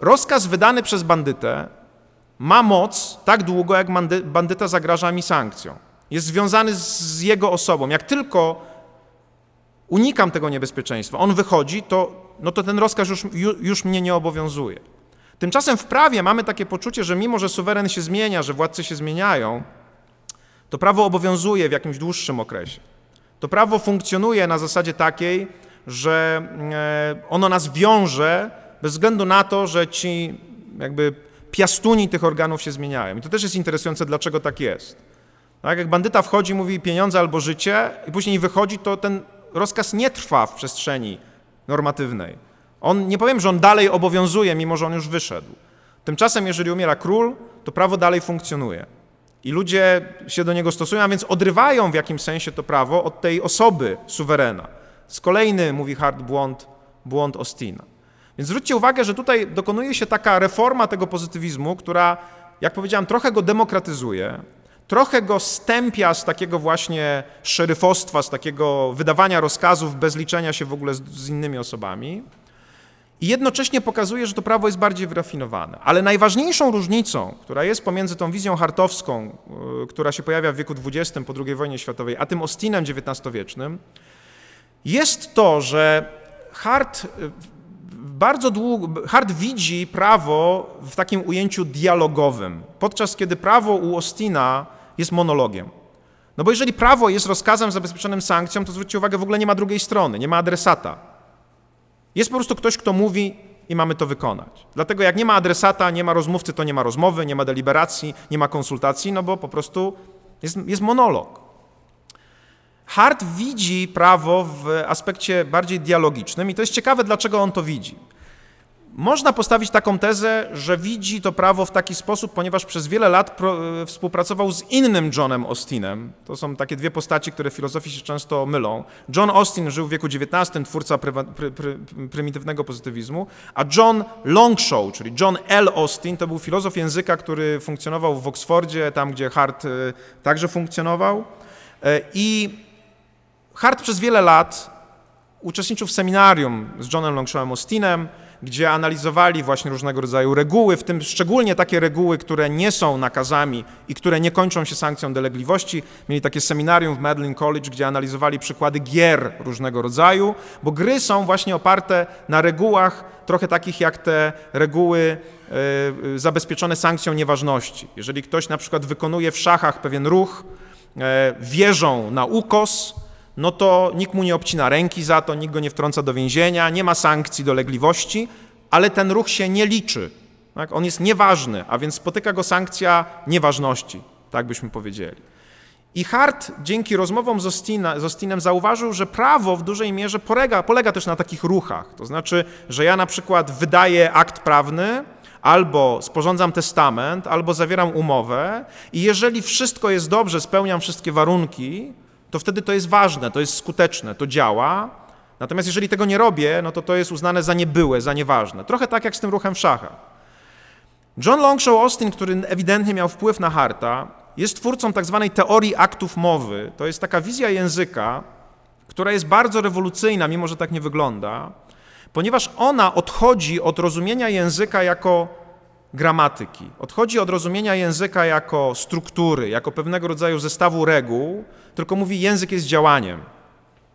rozkaz wydany przez bandytę ma moc tak długo, jak bandyta zagraża mi sankcją. Jest związany z jego osobą. Jak tylko unikam tego niebezpieczeństwa, on wychodzi, to, no to ten rozkaz już, już mnie nie obowiązuje. Tymczasem w prawie mamy takie poczucie, że mimo, że suweren się zmienia, że władcy się zmieniają, to prawo obowiązuje w jakimś dłuższym okresie. To prawo funkcjonuje na zasadzie takiej, że e, ono nas wiąże bez względu na to, że ci jakby piastuni tych organów się zmieniają. I to też jest interesujące, dlaczego tak jest. Tak, jak bandyta wchodzi, mówi pieniądze albo życie i później wychodzi, to ten rozkaz nie trwa w przestrzeni normatywnej. On, nie powiem, że on dalej obowiązuje, mimo że on już wyszedł. Tymczasem, jeżeli umiera król, to prawo dalej funkcjonuje. I ludzie się do niego stosują, a więc odrywają w jakimś sensie to prawo od tej osoby suwerena. Z kolejny, mówi Hart, błąd, błąd Ostina. Więc zwróćcie uwagę, że tutaj dokonuje się taka reforma tego pozytywizmu, która, jak powiedziałem, trochę go demokratyzuje, trochę go stępia z takiego właśnie szeryfostwa, z takiego wydawania rozkazów bez liczenia się w ogóle z, z innymi osobami i jednocześnie pokazuje, że to prawo jest bardziej wyrafinowane. Ale najważniejszą różnicą, która jest pomiędzy tą wizją hartowską, e, która się pojawia w wieku XX po II wojnie światowej, a tym Ostinem XIX-wiecznym, jest to, że Hart e, bardzo długo, Hart widzi prawo w takim ujęciu dialogowym, podczas kiedy prawo u Ostina jest monologiem. No bo jeżeli prawo jest rozkazem zabezpieczonym sankcją, to zwróćcie uwagę, w ogóle nie ma drugiej strony, nie ma adresata. Jest po prostu ktoś, kto mówi i mamy to wykonać. Dlatego jak nie ma adresata, nie ma rozmówcy, to nie ma rozmowy, nie ma deliberacji, nie ma konsultacji, no bo po prostu jest, jest monolog. Hart widzi prawo w aspekcie bardziej dialogicznym i to jest ciekawe, dlaczego on to widzi. Można postawić taką tezę, że widzi to prawo w taki sposób, ponieważ przez wiele lat e, współpracował z innym Johnem Austinem. To są takie dwie postaci, które w filozofii się często mylą. John Austin żył w wieku XIX, twórca pry, pry, prymitywnego pozytywizmu, a John Longshaw, czyli John L. Austin, to był filozof języka, który funkcjonował w Oksfordzie, tam gdzie Hart e, także funkcjonował. E, I Hart przez wiele lat uczestniczył w seminarium z Johnem Longshawem Austinem, gdzie analizowali właśnie różnego rodzaju reguły, w tym szczególnie takie reguły, które nie są nakazami i które nie kończą się sankcją dolegliwości. Mieli takie seminarium w Medlin College, gdzie analizowali przykłady gier różnego rodzaju, bo gry są właśnie oparte na regułach trochę takich jak te reguły e, zabezpieczone sankcją nieważności. Jeżeli ktoś na przykład wykonuje w szachach pewien ruch e, wieżą na ukos, no to nikt mu nie obcina ręki za to, nikt go nie wtrąca do więzienia, nie ma sankcji dolegliwości, ale ten ruch się nie liczy. Tak? On jest nieważny, a więc spotyka go sankcja nieważności, tak byśmy powiedzieli. I Hart dzięki rozmowom z, Ostina, z Ostinem zauważył, że prawo w dużej mierze polega, polega też na takich ruchach. To znaczy, że ja na przykład wydaję akt prawny, albo sporządzam testament, albo zawieram umowę i jeżeli wszystko jest dobrze, spełniam wszystkie warunki, to wtedy to jest ważne, to jest skuteczne, to działa. Natomiast jeżeli tego nie robię, no to to jest uznane za niebyłe, za nieważne. Trochę tak jak z tym ruchem w szachach. John Longshaw Austin, który ewidentnie miał wpływ na Harta, jest twórcą tak zwanej teorii aktów mowy. To jest taka wizja języka, która jest bardzo rewolucyjna, mimo że tak nie wygląda, ponieważ ona odchodzi od rozumienia języka jako gramatyki. Odchodzi od rozumienia języka jako struktury, jako pewnego rodzaju zestawu reguł, tylko mówi język jest działaniem.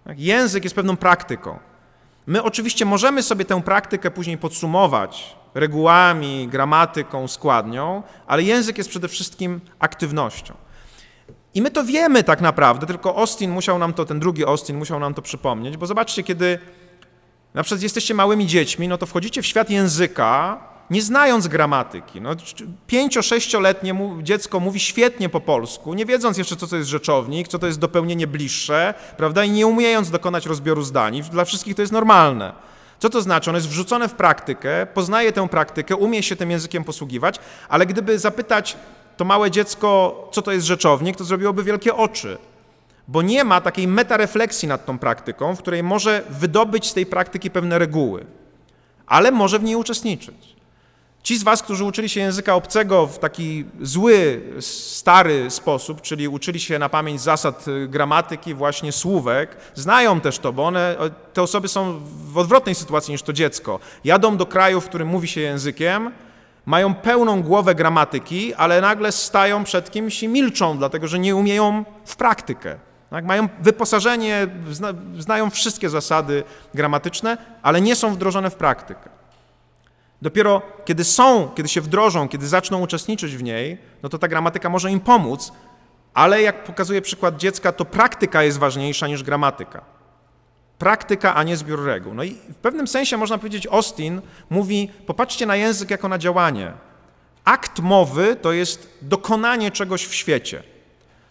Tak? Język jest pewną praktyką. My oczywiście możemy sobie tę praktykę później podsumować regułami, gramatyką, składnią, ale język jest przede wszystkim aktywnością. I my to wiemy tak naprawdę, tylko Austin musiał nam to, ten drugi Austin musiał nam to przypomnieć, bo zobaczcie, kiedy na przykład jesteście małymi dziećmi, no to wchodzicie w świat języka, nie znając gramatyki. No, pięcio-sześcioletnie dziecko mówi świetnie po polsku, nie wiedząc jeszcze, co to jest rzeczownik, co to jest dopełnienie bliższe, prawda, i nie umiejąc dokonać rozbioru zdań. Dla wszystkich to jest normalne. Co to znaczy? On jest wrzucone w praktykę, poznaje tę praktykę, umie się tym językiem posługiwać, ale gdyby zapytać to małe dziecko, co to jest rzeczownik, to zrobiłoby wielkie oczy, bo nie ma takiej metarefleksji nad tą praktyką, w której może wydobyć z tej praktyki pewne reguły, ale może w niej uczestniczyć. Ci z Was, którzy uczyli się języka obcego w taki zły, stary sposób, czyli uczyli się na pamięć zasad y, gramatyki, właśnie słówek, znają też to, bo one, te osoby są w odwrotnej sytuacji niż to dziecko. Jadą do kraju, w którym mówi się językiem, mają pełną głowę gramatyki, ale nagle stają przed kimś i milczą, dlatego że nie umieją w praktykę. Tak? Mają wyposażenie, zna, znają wszystkie zasady gramatyczne, ale nie są wdrożone w praktykę. Dopiero kiedy są, kiedy się wdrożą, kiedy zaczną uczestniczyć w niej, no to ta gramatyka może im pomóc, ale jak pokazuje przykład dziecka, to praktyka jest ważniejsza niż gramatyka. Praktyka, a nie zbiór reguł. No i w pewnym sensie można powiedzieć, Austin mówi, popatrzcie na język jako na działanie. Akt mowy to jest dokonanie czegoś w świecie.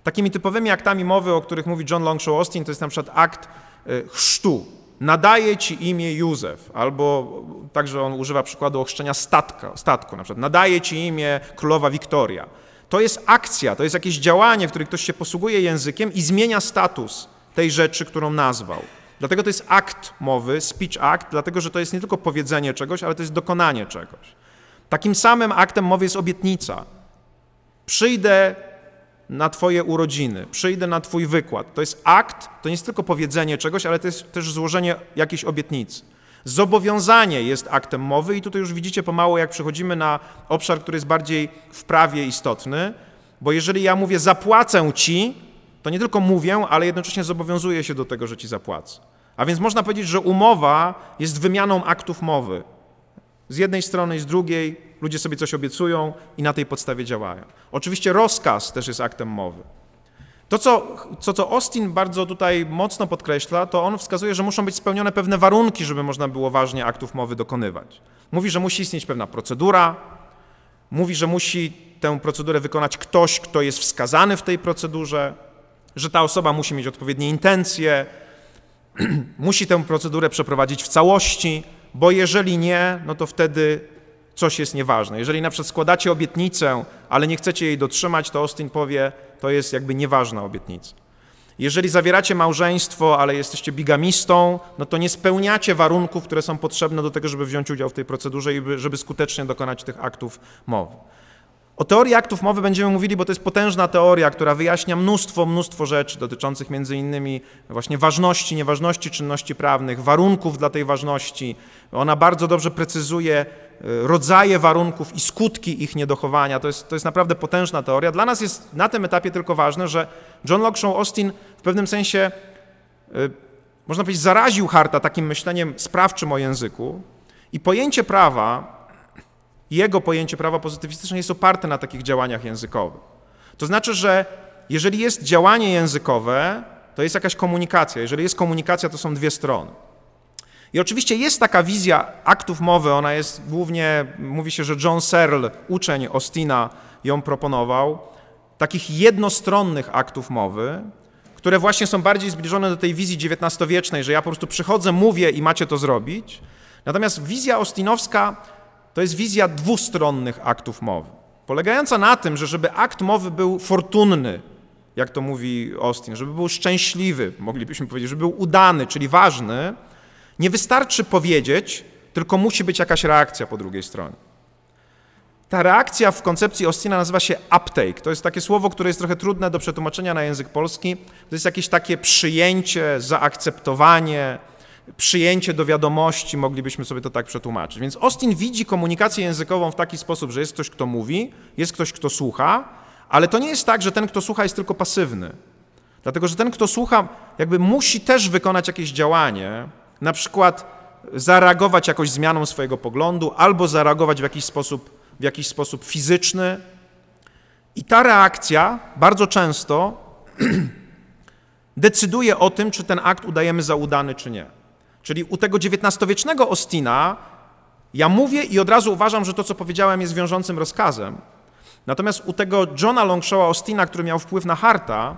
Takimi typowymi aktami mowy, o których mówi John Longshaw Austin, to jest na przykład akt e, chrztu, nadaje ci imię Józef, albo także on używa przykładu ochrzczenia statka, statku, na przykład nadaje ci imię królowa Wiktoria. To jest akcja, to jest jakieś działanie, w którym ktoś się posługuje językiem i zmienia status tej rzeczy, którą nazwał. Dlatego to jest akt mowy, speech act, dlatego że to jest nie tylko powiedzenie czegoś, ale to jest dokonanie czegoś. Takim samym aktem mowy jest obietnica. Przyjdę na Twoje urodziny, przyjdę na Twój wykład. To jest akt, to nie jest tylko powiedzenie czegoś, ale to jest też złożenie jakiejś obietnicy. Zobowiązanie jest aktem mowy i tutaj już widzicie pomału, jak przechodzimy na obszar, który jest bardziej w prawie istotny, bo jeżeli ja mówię zapłacę Ci, to nie tylko mówię, ale jednocześnie zobowiązuję się do tego, że Ci zapłacę. A więc można powiedzieć, że umowa jest wymianą aktów mowy. Z jednej strony i z drugiej ludzie sobie coś obiecują i na tej podstawie działają. Oczywiście rozkaz też jest aktem mowy. To, co, co, co Austin bardzo tutaj mocno podkreśla, to on wskazuje, że muszą być spełnione pewne warunki, żeby można było ważnie aktów mowy dokonywać. Mówi, że musi istnieć pewna procedura, mówi, że musi tę procedurę wykonać ktoś, kto jest wskazany w tej procedurze, że ta osoba musi mieć odpowiednie intencje, musi tę procedurę przeprowadzić w całości, bo jeżeli nie, no to wtedy coś jest nieważne. Jeżeli na przykład składacie obietnicę, ale nie chcecie jej dotrzymać, to Austin powie, to jest jakby nieważna obietnica. Jeżeli zawieracie małżeństwo, ale jesteście bigamistą, no to nie spełniacie warunków, które są potrzebne do tego, żeby wziąć udział w tej procedurze i żeby skutecznie dokonać tych aktów mowy. O teorii aktów mowy będziemy mówili, bo to jest potężna teoria, która wyjaśnia mnóstwo, mnóstwo rzeczy dotyczących między innymi właśnie ważności, nieważności czynności prawnych, warunków dla tej ważności. Ona bardzo dobrze precyzuje e, rodzaje warunków i skutki ich niedochowania. To jest, to jest naprawdę potężna teoria. Dla nas jest na tym etapie tylko ważne, że John Locke Austin w pewnym sensie, e, można powiedzieć, zaraził Harta takim myśleniem sprawczym o języku i pojęcie prawa jego pojęcie prawa pozytywistyczne jest oparte na takich działaniach językowych. To znaczy, że jeżeli jest działanie językowe, to jest jakaś komunikacja. Jeżeli jest komunikacja, to są dwie strony. I oczywiście jest taka wizja aktów mowy, ona jest głównie, mówi się, że John Searle, uczeń Austina, ją proponował, takich jednostronnych aktów mowy, które właśnie są bardziej zbliżone do tej wizji XIX-wiecznej, że ja po prostu przychodzę, mówię i macie to zrobić. Natomiast wizja austinowska to jest wizja dwustronnych aktów mowy, polegająca na tym, że żeby akt mowy był fortunny, jak to mówi Austin, żeby był szczęśliwy, moglibyśmy powiedzieć, żeby był udany, czyli ważny, nie wystarczy powiedzieć, tylko musi być jakaś reakcja po drugiej stronie. Ta reakcja w koncepcji Austina nazywa się uptake. To jest takie słowo, które jest trochę trudne do przetłumaczenia na język polski. To jest jakieś takie przyjęcie, zaakceptowanie, przyjęcie do wiadomości, moglibyśmy sobie to tak przetłumaczyć. Więc Austin widzi komunikację językową w taki sposób, że jest ktoś, kto mówi, jest ktoś, kto słucha, ale to nie jest tak, że ten, kto słucha, jest tylko pasywny. Dlatego, że ten, kto słucha, jakby musi też wykonać jakieś działanie, na przykład zareagować jakoś zmianą swojego poglądu, albo zareagować w jakiś sposób, w jakiś sposób fizyczny. I ta reakcja bardzo często decyduje o tym, czy ten akt udajemy za udany, czy nie. Czyli u tego XIX-wiecznego Ostina ja mówię i od razu uważam, że to, co powiedziałem, jest wiążącym rozkazem. Natomiast u tego Johna Longshowa Ostina, który miał wpływ na Harta,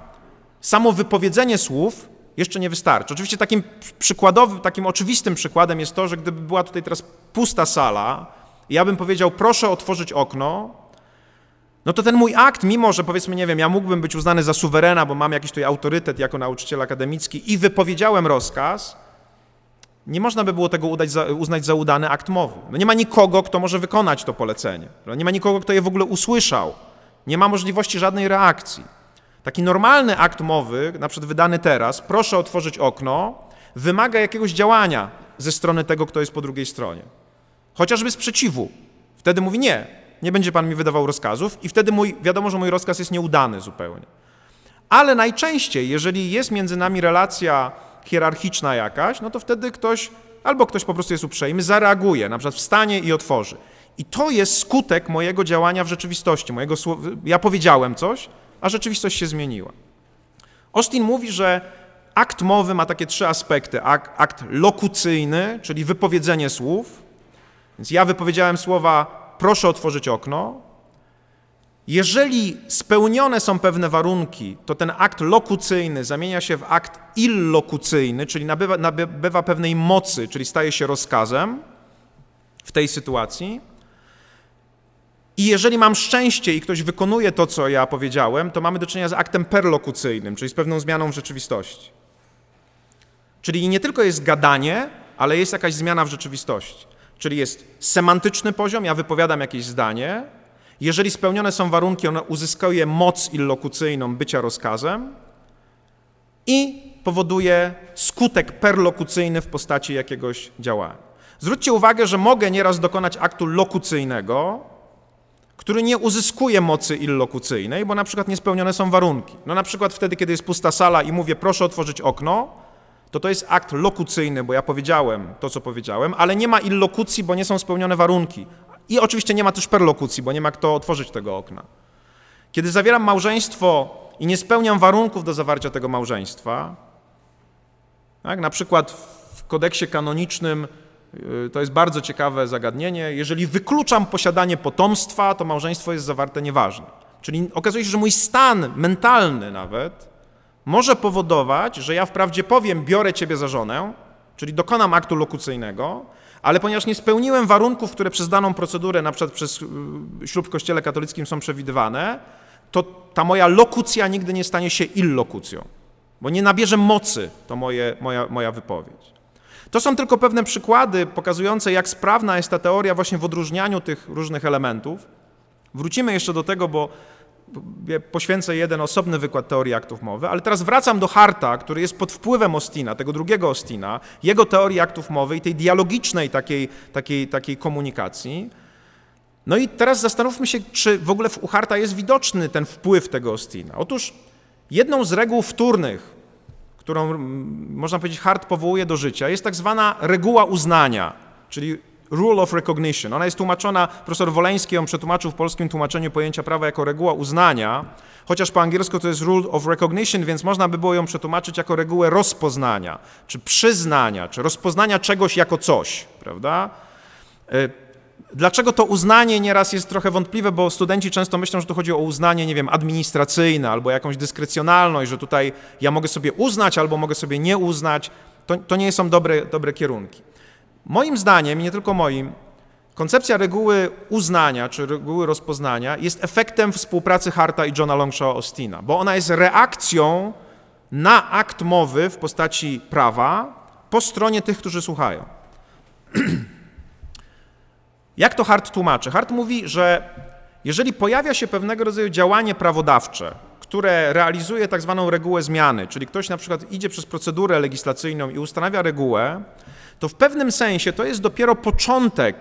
samo wypowiedzenie słów jeszcze nie wystarczy. Oczywiście takim przykładowym, takim oczywistym przykładem jest to, że gdyby była tutaj teraz pusta sala ja bym powiedział, proszę otworzyć okno, no to ten mój akt, mimo że powiedzmy, nie wiem, ja mógłbym być uznany za suwerena, bo mam jakiś tutaj autorytet jako nauczyciel akademicki i wypowiedziałem rozkaz, nie można by było tego za, uznać za udany akt mowy. No nie ma nikogo, kto może wykonać to polecenie. Nie ma nikogo, kto je w ogóle usłyszał. Nie ma możliwości żadnej reakcji. Taki normalny akt mowy, na przykład wydany teraz, proszę otworzyć okno, wymaga jakiegoś działania ze strony tego, kto jest po drugiej stronie. Chociażby sprzeciwu. Wtedy mówi nie, nie będzie pan mi wydawał rozkazów i wtedy mój, wiadomo, że mój rozkaz jest nieudany zupełnie. Ale najczęściej, jeżeli jest między nami relacja hierarchiczna jakaś, no to wtedy ktoś, albo ktoś po prostu jest uprzejmy, zareaguje, na przykład wstanie i otworzy. I to jest skutek mojego działania w rzeczywistości. Mojego ja powiedziałem coś, a rzeczywistość się zmieniła. Austin mówi, że akt mowy ma takie trzy aspekty. Akt, akt lokucyjny, czyli wypowiedzenie słów. Więc ja wypowiedziałem słowa proszę otworzyć okno, jeżeli spełnione są pewne warunki, to ten akt lokucyjny zamienia się w akt illokucyjny, czyli nabywa, nabywa pewnej mocy, czyli staje się rozkazem w tej sytuacji. I jeżeli mam szczęście i ktoś wykonuje to, co ja powiedziałem, to mamy do czynienia z aktem perlokucyjnym, czyli z pewną zmianą w rzeczywistości. Czyli nie tylko jest gadanie, ale jest jakaś zmiana w rzeczywistości. Czyli jest semantyczny poziom, ja wypowiadam jakieś zdanie, jeżeli spełnione są warunki, ona uzyskuje moc illokucyjną bycia rozkazem i powoduje skutek perlokucyjny w postaci jakiegoś działania. Zwróćcie uwagę, że mogę nieraz dokonać aktu lokucyjnego, który nie uzyskuje mocy illokucyjnej, bo na przykład niespełnione są warunki. No na przykład wtedy, kiedy jest pusta sala i mówię proszę otworzyć okno, to to jest akt lokucyjny, bo ja powiedziałem to, co powiedziałem, ale nie ma illokucji, bo nie są spełnione warunki. I oczywiście nie ma też perlokucji, bo nie ma kto otworzyć tego okna. Kiedy zawieram małżeństwo i nie spełniam warunków do zawarcia tego małżeństwa, tak, na przykład w kodeksie kanonicznym y, to jest bardzo ciekawe zagadnienie. Jeżeli wykluczam posiadanie potomstwa, to małżeństwo jest zawarte nieważne. Czyli okazuje się, że mój stan mentalny nawet może powodować, że ja wprawdzie powiem, biorę ciebie za żonę, czyli dokonam aktu lokucyjnego, ale ponieważ nie spełniłem warunków, które przez daną procedurę, na przykład przez y, ślub w kościele katolickim są przewidywane, to ta moja lokucja nigdy nie stanie się illokucją, bo nie nabierze mocy to moje, moja, moja wypowiedź. To są tylko pewne przykłady pokazujące, jak sprawna jest ta teoria właśnie w odróżnianiu tych różnych elementów. Wrócimy jeszcze do tego, bo poświęcę jeden osobny wykład teorii aktów mowy, ale teraz wracam do Harta, który jest pod wpływem Ostina, tego drugiego Ostina, jego teorii aktów mowy i tej dialogicznej takiej, takiej, takiej komunikacji. No i teraz zastanówmy się, czy w ogóle u Harta jest widoczny ten wpływ tego Ostina. Otóż jedną z reguł wtórnych, którą można powiedzieć Hart powołuje do życia, jest tak zwana reguła uznania, czyli rule of recognition. Ona jest tłumaczona, profesor Woleński ją przetłumaczył w polskim tłumaczeniu pojęcia prawa jako reguła uznania, chociaż po angielsku to jest rule of recognition, więc można by było ją przetłumaczyć jako regułę rozpoznania, czy przyznania, czy rozpoznania czegoś jako coś, prawda? E, dlaczego to uznanie nieraz jest trochę wątpliwe, bo studenci często myślą, że tu chodzi o uznanie, nie wiem, administracyjne albo jakąś dyskrecjonalność, że tutaj ja mogę sobie uznać albo mogę sobie nie uznać. To, to nie są dobre, dobre kierunki. Moim zdaniem, nie tylko moim, koncepcja reguły uznania czy reguły rozpoznania jest efektem współpracy Harta i Johna Longshaw Austina, bo ona jest reakcją na akt mowy w postaci prawa po stronie tych, którzy słuchają. Jak to Hart tłumaczy? Hart mówi, że jeżeli pojawia się pewnego rodzaju działanie prawodawcze, które realizuje tak zwaną regułę zmiany, czyli ktoś na przykład idzie przez procedurę legislacyjną i ustanawia regułę, to w pewnym sensie to jest dopiero początek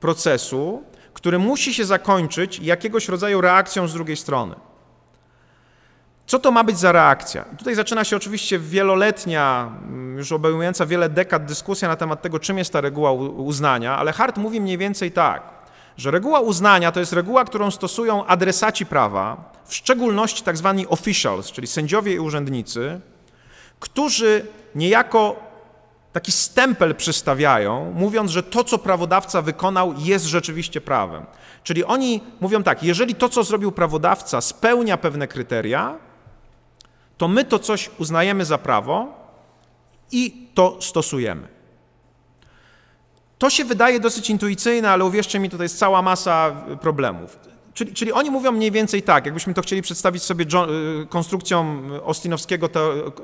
procesu, który musi się zakończyć jakiegoś rodzaju reakcją z drugiej strony. Co to ma być za reakcja? Tutaj zaczyna się oczywiście wieloletnia, mm, już obejmująca wiele dekad dyskusja na temat tego, czym jest ta reguła uznania, ale Hart mówi mniej więcej tak, że reguła uznania to jest reguła, którą stosują adresaci prawa, w szczególności tak zwani officials, czyli sędziowie i urzędnicy, którzy niejako taki stempel przystawiają, mówiąc, że to, co prawodawca wykonał, jest rzeczywiście prawem. Czyli oni mówią tak, jeżeli to, co zrobił prawodawca, spełnia pewne kryteria, to my to coś uznajemy za prawo i to stosujemy. To się wydaje dosyć intuicyjne, ale uwierzcie mi, to jest cała masa problemów. Czyli, czyli, oni mówią mniej więcej tak, jakbyśmy to chcieli przedstawić sobie y, konstrukcją Austinowskiego,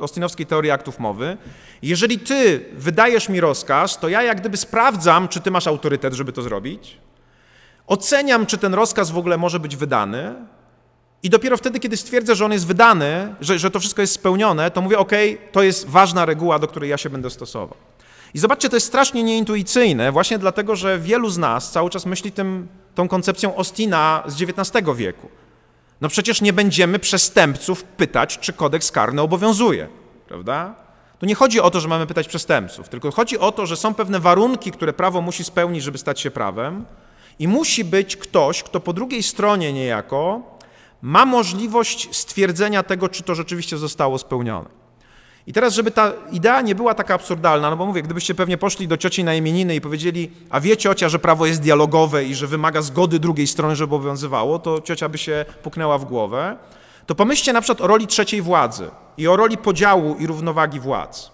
Austinowskiej teorii aktów mowy. Jeżeli ty wydajesz mi rozkaz, to ja jak gdyby sprawdzam, czy ty masz autorytet, żeby to zrobić. Oceniam, czy ten rozkaz w ogóle może być wydany. I dopiero wtedy, kiedy stwierdzę, że on jest wydany, że, że to wszystko jest spełnione, to mówię, OK, to jest ważna reguła, do której ja się będę stosował. I zobaczcie, to jest strasznie nieintuicyjne, właśnie dlatego, że wielu z nas cały czas myśli tym tą koncepcją Ostina z XIX wieku. No przecież nie będziemy przestępców pytać, czy kodeks karny obowiązuje, prawda? Tu nie chodzi o to, że mamy pytać przestępców, tylko chodzi o to, że są pewne warunki, które prawo musi spełnić, żeby stać się prawem i musi być ktoś, kto po drugiej stronie niejako ma możliwość stwierdzenia tego, czy to rzeczywiście zostało spełnione. I teraz, żeby ta idea nie była taka absurdalna, no bo mówię, gdybyście pewnie poszli do cioci na imieniny i powiedzieli, a wie ciocia, że prawo jest dialogowe i że wymaga zgody drugiej strony, żeby obowiązywało, to ciocia by się puknęła w głowę. To pomyślcie na przykład o roli trzeciej władzy i o roli podziału i równowagi władz.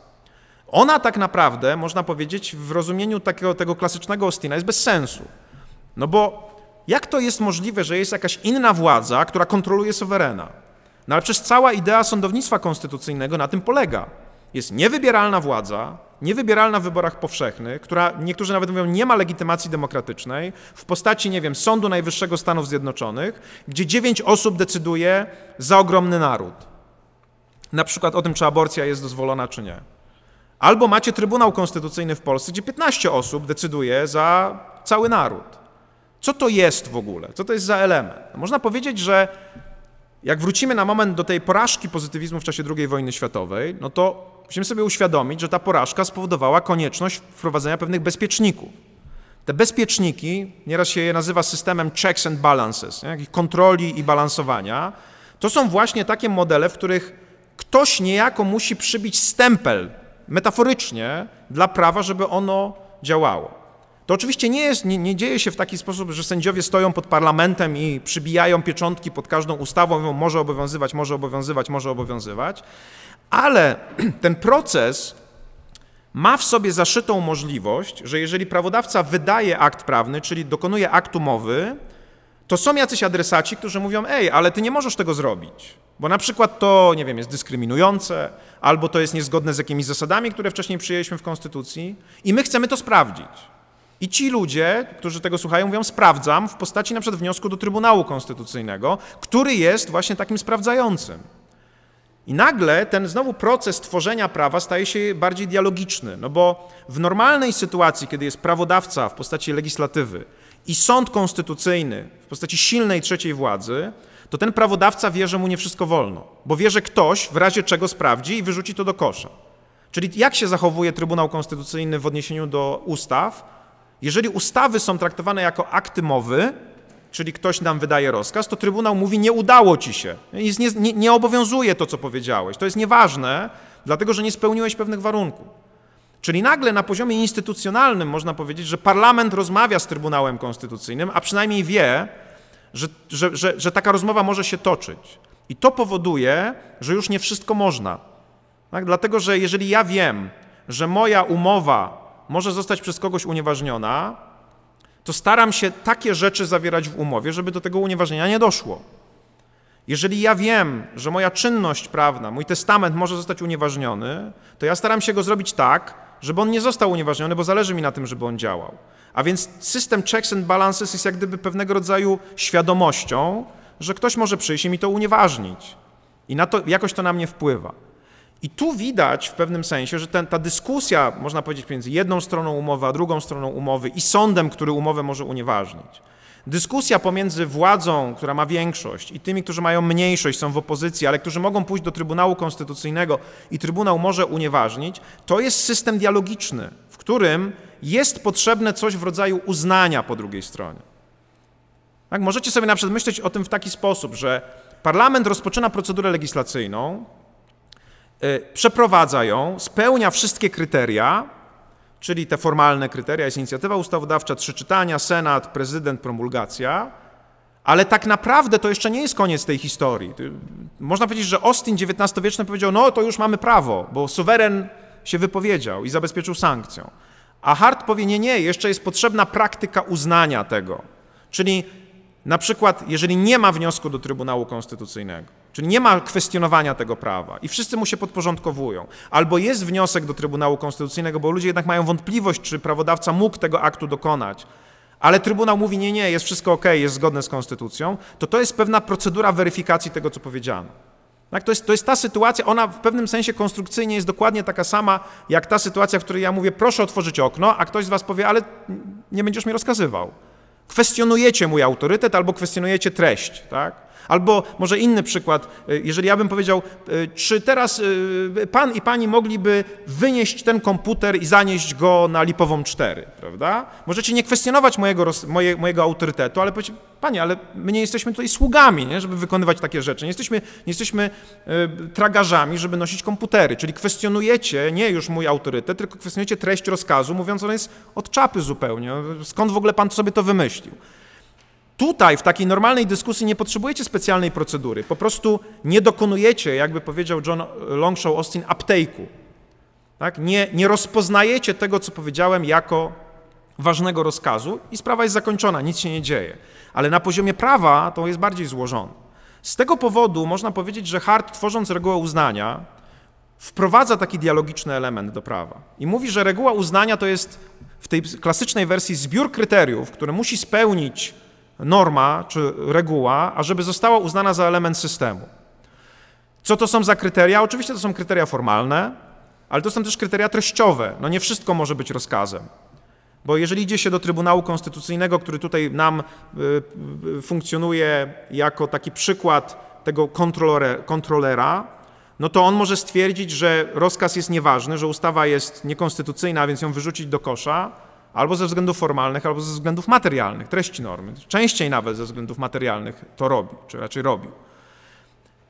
Ona tak naprawdę, można powiedzieć, w rozumieniu takiego, tego klasycznego Austina jest bez sensu. No bo jak to jest możliwe, że jest jakaś inna władza, która kontroluje suwerena? No ale przecież cała idea sądownictwa konstytucyjnego na tym polega. Jest niewybieralna władza, niewybieralna w wyborach powszechnych, która niektórzy nawet mówią nie ma legitymacji demokratycznej, w postaci, nie wiem, Sądu Najwyższego Stanów Zjednoczonych, gdzie dziewięć osób decyduje za ogromny naród. Na przykład o tym, czy aborcja jest dozwolona, czy nie. Albo macie Trybunał Konstytucyjny w Polsce, gdzie 15 osób decyduje za cały naród. Co to jest w ogóle? Co to jest za element? Można powiedzieć, że jak wrócimy na moment do tej porażki pozytywizmu w czasie II wojny światowej, no to musimy sobie uświadomić, że ta porażka spowodowała konieczność wprowadzenia pewnych bezpieczników. Te bezpieczniki, nieraz się je nazywa systemem checks and balances, nie? kontroli i balansowania, to są właśnie takie modele, w których ktoś niejako musi przybić stempel, metaforycznie, dla prawa, żeby ono działało. To oczywiście nie, jest, nie, nie, dzieje się w taki sposób, że sędziowie stoją pod parlamentem i przybijają pieczątki pod każdą ustawą, mówią może obowiązywać, może obowiązywać, może obowiązywać, ale ten proces ma w sobie zaszytą możliwość, że jeżeli prawodawca wydaje akt prawny, czyli dokonuje aktu mowy, to są jacyś adresaci, którzy mówią: Ej, ale ty nie możesz tego zrobić, bo na przykład to, nie wiem, jest dyskryminujące, albo to jest niezgodne z jakimiś zasadami, które wcześniej przyjęliśmy w Konstytucji, i my chcemy to sprawdzić. I ci ludzie, którzy tego słuchają, mówią: Sprawdzam w postaci na przykład wniosku do Trybunału Konstytucyjnego, który jest właśnie takim sprawdzającym. I nagle ten znowu proces tworzenia prawa staje się bardziej dialogiczny, no bo w normalnej sytuacji, kiedy jest prawodawca w postaci legislatywy i sąd konstytucyjny w postaci silnej trzeciej władzy, to ten prawodawca wie, że mu nie wszystko wolno, bo wie, że ktoś w razie czego sprawdzi i wyrzuci to do kosza. Czyli jak się zachowuje Trybunał Konstytucyjny w odniesieniu do ustaw? Jeżeli ustawy są traktowane jako akty mowy, czyli ktoś nam wydaje rozkaz, to Trybunał mówi, nie udało ci się, nie, nie, nie obowiązuje to, co powiedziałeś. To jest nieważne, dlatego że nie spełniłeś pewnych warunków. Czyli nagle na poziomie instytucjonalnym można powiedzieć, że parlament rozmawia z Trybunałem Konstytucyjnym, a przynajmniej wie, że, że, że, że taka rozmowa może się toczyć. I to powoduje, że już nie wszystko można. Tak? Dlatego, że jeżeli ja wiem, że moja umowa może zostać przez kogoś unieważniona, to staram się takie rzeczy zawierać w umowie, żeby do tego unieważnienia nie doszło. Jeżeli ja wiem, że moja czynność prawna, mój testament może zostać unieważniony, to ja staram się go zrobić tak, żeby on nie został unieważniony, bo zależy mi na tym, żeby on działał. A więc system checks and balances jest jak gdyby pewnego rodzaju świadomością, że ktoś może przyjść i mi to unieważnić. I na to, jakoś to na mnie wpływa. I tu widać w pewnym sensie, że ten, ta dyskusja, można powiedzieć, między jedną stroną umowy a drugą stroną umowy i sądem, który umowę może unieważnić, dyskusja pomiędzy władzą, która ma większość, i tymi, którzy mają mniejszość, są w opozycji, ale którzy mogą pójść do Trybunału Konstytucyjnego i Trybunał może unieważnić, to jest system dialogiczny, w którym jest potrzebne coś w rodzaju uznania po drugiej stronie. Tak? Możecie sobie na przykład myśleć o tym w taki sposób, że parlament rozpoczyna procedurę legislacyjną, przeprowadza ją, spełnia wszystkie kryteria, czyli te formalne kryteria, jest inicjatywa ustawodawcza, trzy czytania, Senat, prezydent, promulgacja, ale tak naprawdę to jeszcze nie jest koniec tej historii. Można powiedzieć, że Austin XIX-wieczny powiedział, no to już mamy prawo, bo suweren się wypowiedział i zabezpieczył sankcją. A Hart powie, nie, nie, jeszcze jest potrzebna praktyka uznania tego. Czyli na przykład, jeżeli nie ma wniosku do Trybunału Konstytucyjnego, czyli nie ma kwestionowania tego prawa i wszyscy mu się podporządkowują, albo jest wniosek do Trybunału Konstytucyjnego, bo ludzie jednak mają wątpliwość, czy prawodawca mógł tego aktu dokonać, ale Trybunał mówi, nie, nie, jest wszystko ok, jest zgodne z Konstytucją, to to jest pewna procedura weryfikacji tego, co powiedziano. Tak, to, jest, to jest ta sytuacja, ona w pewnym sensie konstrukcyjnie jest dokładnie taka sama, jak ta sytuacja, w której ja mówię, proszę otworzyć okno, a ktoś z was powie, ale nie będziesz mi rozkazywał. Kwestionujecie mój autorytet albo kwestionujecie treść, tak? Albo może inny przykład, y, jeżeli ja bym powiedział, y, czy teraz y, pan i pani mogliby wynieść ten komputer i zanieść go na Lipową 4, prawda? Możecie nie kwestionować mojego, moje, mojego autorytetu, ale powiedzieć, panie, ale my nie jesteśmy tutaj sługami, nie, żeby wykonywać takie rzeczy. Nie jesteśmy, nie jesteśmy tragarzami, żeby nosić komputery, czyli kwestionujecie nie już mój autorytet, tylko kwestionujecie treść rozkazu, mówiąc, on jest od czapy zupełnie. Skąd w ogóle pan sobie to wymyślił? Tutaj w takiej normalnej dyskusji nie potrzebujecie specjalnej procedury. Po prostu nie dokonujecie, jakby powiedział John Longshaw Austin, uptake'u. Tak? Nie, nie rozpoznajecie tego, co powiedziałem, jako ważnego rozkazu i sprawa jest zakończona, nic się nie dzieje. Ale na poziomie prawa to jest bardziej złożone. Z tego powodu można powiedzieć, że Hart, tworząc regułę uznania, wprowadza taki dialogiczny element do prawa. I mówi, że reguła uznania to jest w tej klasycznej wersji zbiór kryteriów, które musi spełnić norma czy reguła, ażeby została uznana za element systemu. Co to są za kryteria? Oczywiście to są kryteria formalne, ale to są też kryteria treściowe. No nie wszystko może być rozkazem. Bo jeżeli idzie się do Trybunału Konstytucyjnego, który tutaj nam y, y, funkcjonuje jako taki przykład tego kontrolera, no to on może stwierdzić, że rozkaz jest nieważny, że ustawa jest niekonstytucyjna, więc ją wyrzucić do kosza, albo ze względów formalnych, albo ze względów materialnych, treści normy. Częściej nawet ze względów materialnych to robi, czy raczej robił.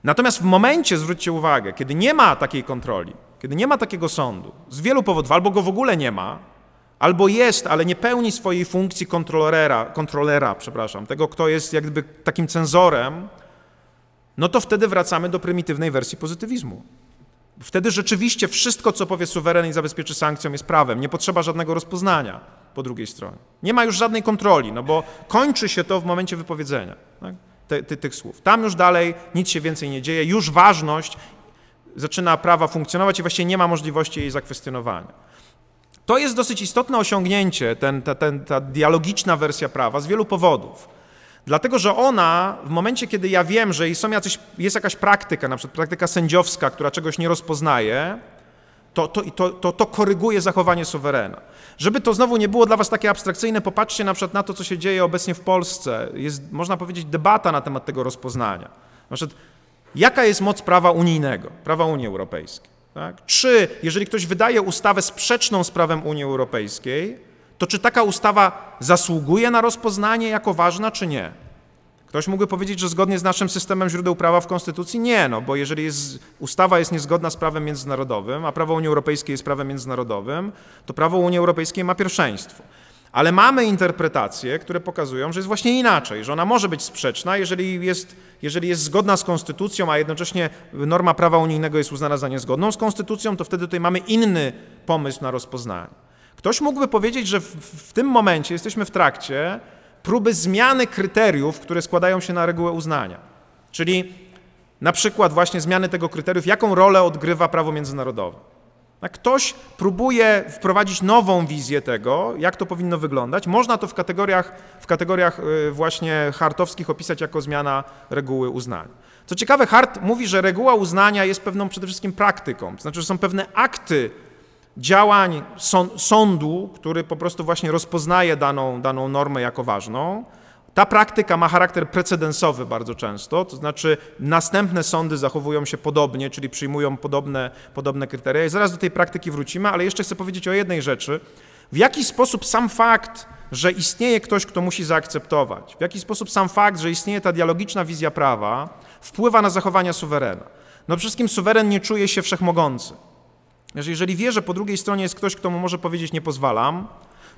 Natomiast w momencie, zwróćcie uwagę, kiedy nie ma takiej kontroli, kiedy nie ma takiego sądu, z wielu powodów, albo go w ogóle nie ma, albo jest, ale nie pełni swojej funkcji kontrolera, kontrolera przepraszam, tego, kto jest jakby takim cenzorem, no to wtedy wracamy do prymitywnej wersji pozytywizmu. Wtedy rzeczywiście wszystko, co powie suweren i zabezpieczy sankcją, jest prawem. Nie potrzeba żadnego rozpoznania po drugiej stronie. Nie ma już żadnej kontroli, no bo kończy się to w momencie wypowiedzenia tak? Te, te, tych słów. Tam już dalej nic się więcej nie dzieje. Już ważność zaczyna prawa funkcjonować i właściwie nie ma możliwości jej zakwestionowania. To jest dosyć istotne osiągnięcie, ten, ta, ten, ta dialogiczna wersja prawa z wielu powodów. Dlatego, że ona w momencie, kiedy ja wiem, że są jacyś, jest jakaś praktyka, na przykład praktyka sędziowska, która czegoś nie rozpoznaje, to, to, to, to, to koryguje zachowanie suwerena. Żeby to znowu nie było dla was takie abstrakcyjne, popatrzcie na przykład na to, co się dzieje obecnie w Polsce. Jest, można powiedzieć, debata na temat tego rozpoznania. Na przykład, jaka jest moc prawa unijnego, prawa Unii Europejskiej? Tak? Czy, jeżeli ktoś wydaje ustawę sprzeczną z prawem Unii Europejskiej, to czy taka ustawa zasługuje na rozpoznanie jako ważna, czy nie? Ktoś mógłby powiedzieć, że zgodnie z naszym systemem źródeł prawa w Konstytucji nie, no bo jeżeli jest, ustawa jest niezgodna z prawem międzynarodowym, a prawo Unii Europejskiej jest prawem międzynarodowym, to prawo Unii Europejskiej ma pierwszeństwo. Ale mamy interpretacje, które pokazują, że jest właśnie inaczej, że ona może być sprzeczna, jeżeli jest, jeżeli jest zgodna z konstytucją, a jednocześnie norma prawa unijnego jest uznana za niezgodną z konstytucją, to wtedy tutaj mamy inny pomysł na rozpoznanie. Ktoś mógłby powiedzieć, że w, w tym momencie jesteśmy w trakcie próby zmiany kryteriów, które składają się na regułę uznania. Czyli na przykład właśnie zmiany tego kryteriów, jaką rolę odgrywa prawo międzynarodowe. Ktoś próbuje wprowadzić nową wizję tego, jak to powinno wyglądać. Można to w kategoriach, w kategoriach y, właśnie hartowskich opisać jako zmiana reguły uznania. Co ciekawe, Hart mówi, że reguła uznania jest pewną przede wszystkim praktyką, to znaczy, że są pewne akty działań sądu, który po prostu właśnie rozpoznaje daną, daną normę jako ważną. Ta praktyka ma charakter precedensowy bardzo często, to znaczy następne sądy zachowują się podobnie, czyli przyjmują podobne, podobne kryteria. I zaraz do tej praktyki wrócimy, ale jeszcze chcę powiedzieć o jednej rzeczy. W jaki sposób sam fakt, że istnieje ktoś, kto musi zaakceptować, w jaki sposób sam fakt, że istnieje ta dialogiczna wizja prawa, wpływa na zachowania suwerena. No przede wszystkim suweren nie czuje się wszechmogący. Jeżeli wie, że po drugiej stronie jest ktoś, kto mu może powiedzieć nie pozwalam,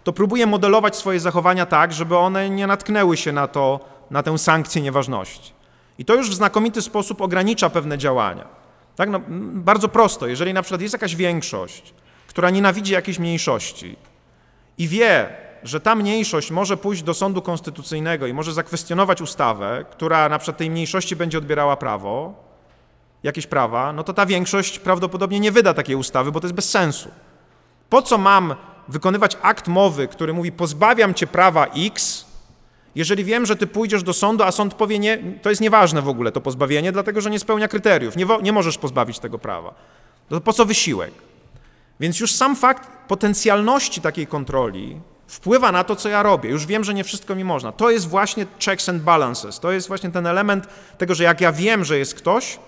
to próbuje modelować swoje zachowania tak, żeby one nie natknęły się na, to, na tę sankcję nieważności. I to już w znakomity sposób ogranicza pewne działania. Tak, no, bardzo prosto. Jeżeli na przykład jest jakaś większość, która nienawidzi jakiejś mniejszości i wie, że ta mniejszość może pójść do sądu konstytucyjnego i może zakwestionować ustawę, która na przykład tej mniejszości będzie odbierała prawo, jakieś prawa, no to ta większość prawdopodobnie nie wyda takiej ustawy, bo to jest bez sensu. Po co mam wykonywać akt mowy, który mówi pozbawiam cię prawa X, jeżeli wiem, że ty pójdziesz do sądu, a sąd powie nie, to jest nieważne w ogóle to pozbawienie, dlatego że nie spełnia kryteriów, nie, nie możesz pozbawić tego prawa. No to po co wysiłek? Więc już sam fakt potencjalności takiej kontroli wpływa na to, co ja robię. Już wiem, że nie wszystko mi można. To jest właśnie checks and balances. To jest właśnie ten element tego, że jak ja wiem, że jest ktoś,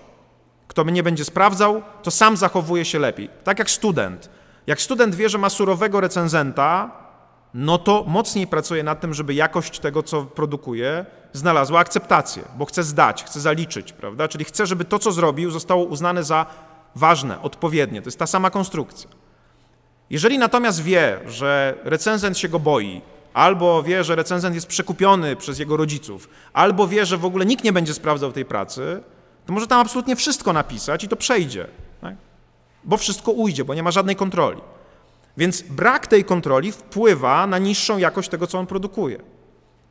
kto mnie będzie sprawdzał, to sam zachowuje się lepiej. Tak jak student. Jak student wie, że ma surowego recenzenta, no to mocniej pracuje nad tym, żeby jakość tego, co produkuje, znalazła akceptację, bo chce zdać, chce zaliczyć, prawda? Czyli chce, żeby to, co zrobił, zostało uznane za ważne, odpowiednie. To jest ta sama konstrukcja. Jeżeli natomiast wie, że recenzent się go boi, albo wie, że recenzent jest przekupiony przez jego rodziców, albo wie, że w ogóle nikt nie będzie sprawdzał tej pracy, to może tam absolutnie wszystko napisać i to przejdzie, tak? bo wszystko ujdzie, bo nie ma żadnej kontroli. Więc brak tej kontroli wpływa na niższą jakość tego, co on produkuje.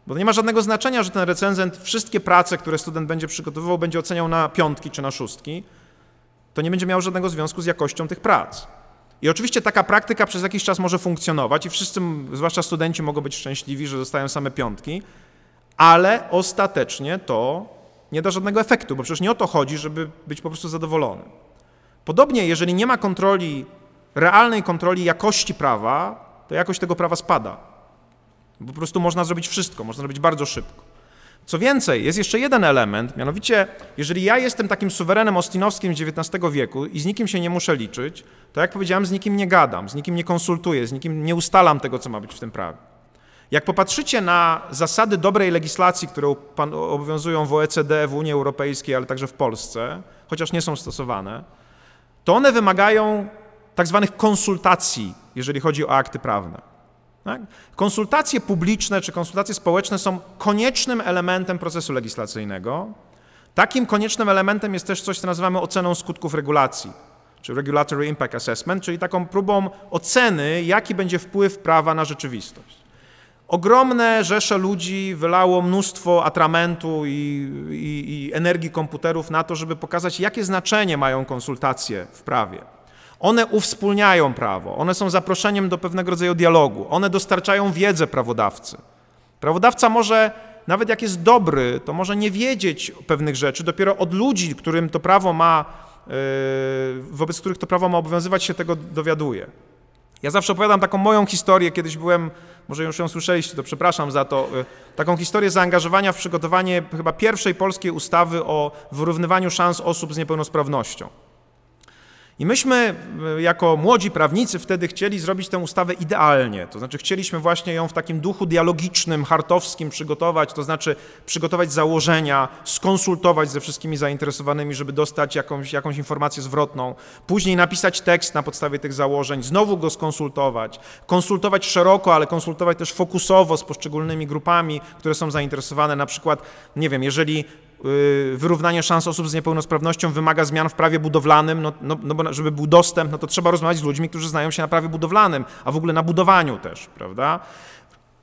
Bo nie ma żadnego znaczenia, że ten recenzent wszystkie prace, które student będzie przygotowywał, będzie oceniał na piątki czy na szóstki. To nie będzie miało żadnego związku z jakością tych prac. I oczywiście taka praktyka przez jakiś czas może funkcjonować i wszyscy, zwłaszcza studenci, mogą być szczęśliwi, że dostają same piątki, ale ostatecznie to nie da żadnego efektu, bo przecież nie o to chodzi, żeby być po prostu zadowolony. Podobnie, jeżeli nie ma kontroli, realnej kontroli jakości prawa, to jakość tego prawa spada. Po prostu można zrobić wszystko, można zrobić bardzo szybko. Co więcej, jest jeszcze jeden element, mianowicie, jeżeli ja jestem takim suwerenem ostinowskim XIX wieku i z nikim się nie muszę liczyć, to jak powiedziałem, z nikim nie gadam, z nikim nie konsultuję, z nikim nie ustalam tego, co ma być w tym prawie. Jak popatrzycie na zasady dobrej legislacji, które obowiązują w OECD, w Unii Europejskiej, ale także w Polsce, chociaż nie są stosowane, to one wymagają tak zwanych konsultacji, jeżeli chodzi o akty prawne. Tak? Konsultacje publiczne czy konsultacje społeczne są koniecznym elementem procesu legislacyjnego. Takim koniecznym elementem jest też coś, co nazywamy oceną skutków regulacji, czy Regulatory Impact Assessment, czyli taką próbą oceny, jaki będzie wpływ prawa na rzeczywistość. Ogromne rzesze ludzi wylało mnóstwo atramentu i, i, i, energii komputerów na to, żeby pokazać, jakie znaczenie mają konsultacje w prawie. One uwspólniają prawo, one są zaproszeniem do pewnego rodzaju dialogu, one dostarczają wiedzę prawodawcy. Prawodawca może, nawet jak jest dobry, to może nie wiedzieć pewnych rzeczy, dopiero od ludzi, którym to prawo ma, yy, wobec których to prawo ma obowiązywać, się tego dowiaduje. Ja zawsze opowiadam taką moją historię, kiedyś byłem, może już ją słyszeliście, to przepraszam za to, yy, taką historię zaangażowania w przygotowanie chyba pierwszej polskiej ustawy o wyrównywaniu szans osób z niepełnosprawnością. I myśmy e, jako młodzi prawnicy wtedy chcieli zrobić tę ustawę idealnie, to znaczy chcieliśmy właśnie ją w takim duchu dialogicznym, hartowskim przygotować, to znaczy przygotować założenia, skonsultować ze wszystkimi zainteresowanymi, żeby dostać jakąś, jakąś informację zwrotną, później napisać tekst na podstawie tych założeń, znowu go skonsultować, konsultować szeroko, ale konsultować też fokusowo z poszczególnymi grupami, które są zainteresowane, na przykład, nie wiem, jeżeli wyrównanie szans osób z niepełnosprawnością wymaga zmian w prawie budowlanym, no, no, no bo żeby był dostęp, no to trzeba rozmawiać z ludźmi, którzy znają się na prawie budowlanym, a w ogóle na budowaniu też, prawda?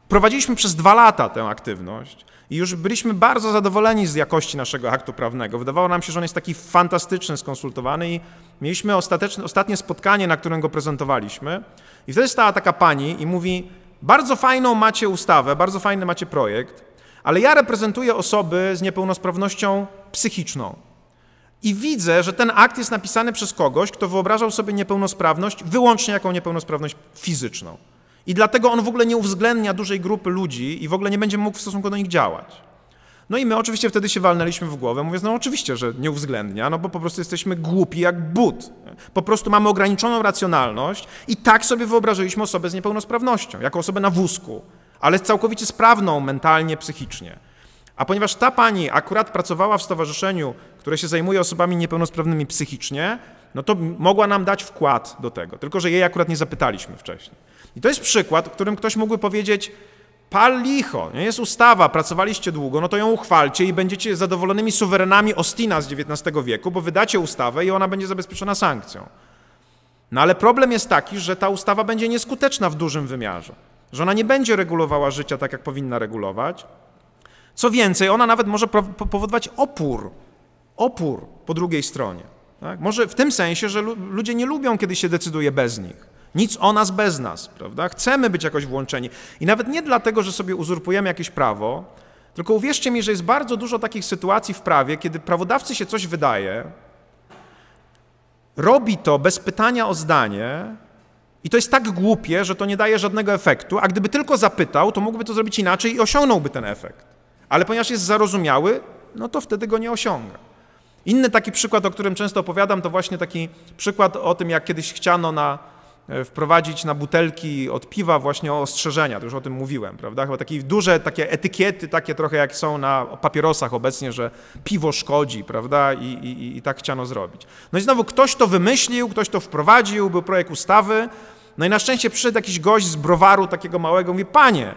Prowadziliśmy przez dwa lata tę aktywność i już byliśmy bardzo zadowoleni z jakości naszego aktu prawnego. Wydawało nam się, że on jest taki fantastyczny, skonsultowany i mieliśmy ostateczne, ostatnie spotkanie, na którym go prezentowaliśmy i wtedy stała taka pani i mówi, bardzo fajną macie ustawę, bardzo fajny macie projekt, ale ja reprezentuję osoby z niepełnosprawnością psychiczną. I widzę, że ten akt jest napisany przez kogoś, kto wyobrażał sobie niepełnosprawność wyłącznie jako niepełnosprawność fizyczną. I dlatego on w ogóle nie uwzględnia dużej grupy ludzi i w ogóle nie będzie mógł w stosunku do nich działać. No i my oczywiście wtedy się walnęliśmy w głowę, mówiąc, no oczywiście, że nie uwzględnia, no bo po prostu jesteśmy głupi jak but. Po prostu mamy ograniczoną racjonalność i tak sobie wyobrażyliśmy osobę z niepełnosprawnością, jako osobę na wózku, ale całkowicie sprawną mentalnie, psychicznie. A ponieważ ta pani akurat pracowała w stowarzyszeniu, które się zajmuje osobami niepełnosprawnymi psychicznie, no to mogła nam dać wkład do tego, tylko że jej akurat nie zapytaliśmy wcześniej. I to jest przykład, którym ktoś mógłby powiedzieć, pal licho, nie jest ustawa, pracowaliście długo, no to ją uchwalcie i będziecie zadowolonymi suwerenami Ostina z XIX wieku, bo wydacie ustawę i ona będzie zabezpieczona sankcją. No ale problem jest taki, że ta ustawa będzie nieskuteczna w dużym wymiarze że ona nie będzie regulowała życia tak, jak powinna regulować. Co więcej, ona nawet może powodować opór, opór po drugiej stronie. Tak? Może w tym sensie, że ludzie nie lubią, kiedy się decyduje bez nich. Nic o nas bez nas, prawda? Chcemy być jakoś włączeni. I nawet nie dlatego, że sobie uzurpujemy jakieś prawo, tylko uwierzcie mi, że jest bardzo dużo takich sytuacji w prawie, kiedy prawodawcy się coś wydaje, robi to bez pytania o zdanie, i to jest tak głupie, że to nie daje żadnego efektu, a gdyby tylko zapytał, to mógłby to zrobić inaczej i osiągnąłby ten efekt. Ale ponieważ jest zarozumiały, no to wtedy go nie osiąga. Inny taki przykład, o którym często opowiadam, to właśnie taki przykład o tym, jak kiedyś chciano na E, wprowadzić na butelki od piwa właśnie ostrzeżenia, to już o tym mówiłem, prawda? Chyba takie duże takie etykiety, takie trochę jak są na papierosach obecnie, że piwo szkodzi, prawda? I, i, I tak chciano zrobić. No i znowu ktoś to wymyślił, ktoś to wprowadził, był projekt ustawy, no i na szczęście przyszedł jakiś gość z browaru takiego małego, mówi, panie,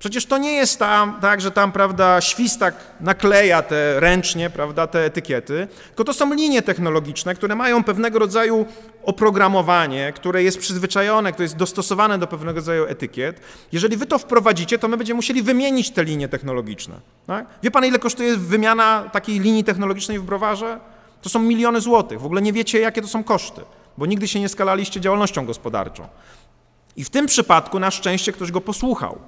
Przecież to nie jest tam, tak, że tam, prawda, świstak nakleja te ręcznie, prawda, te etykiety, tylko to są linie technologiczne, które mają pewnego rodzaju oprogramowanie, które jest przyzwyczajone, które jest dostosowane do pewnego rodzaju etykiet. Jeżeli wy to wprowadzicie, to my będziemy musieli wymienić te linie technologiczne. Tak? Wie pan, ile kosztuje wymiana takiej linii technologicznej w browarze? To są miliony złotych. W ogóle nie wiecie, jakie to są koszty, bo nigdy się nie skalaliście działalnością gospodarczą. I w tym przypadku na szczęście ktoś go posłuchał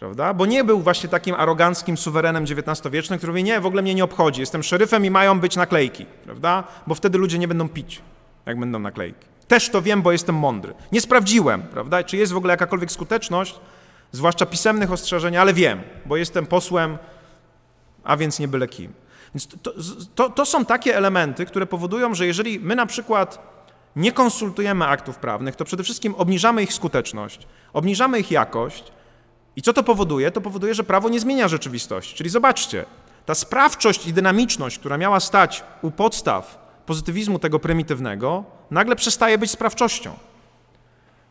prawda? Bo nie był właśnie takim aroganckim suwerenem XIX-wiecznym, który mówi, nie, w ogóle mnie nie obchodzi, jestem szeryfem i mają być naklejki, prawda? Bo wtedy ludzie nie będą pić, jak będą naklejki. Też to wiem, bo jestem mądry. Nie sprawdziłem, prawda? Czy jest w ogóle jakakolwiek skuteczność, zwłaszcza pisemnych ostrzeżeń, ale wiem, bo jestem posłem, a więc nie byle kim. Więc to, to, to są takie elementy, które powodują, że jeżeli my na przykład nie konsultujemy aktów prawnych, to przede wszystkim obniżamy ich skuteczność, obniżamy ich jakość, i co to powoduje? To powoduje, że prawo nie zmienia rzeczywistości. Czyli zobaczcie, ta sprawczość i dynamiczność, która miała stać u podstaw pozytywizmu tego prymitywnego, nagle przestaje być sprawczością.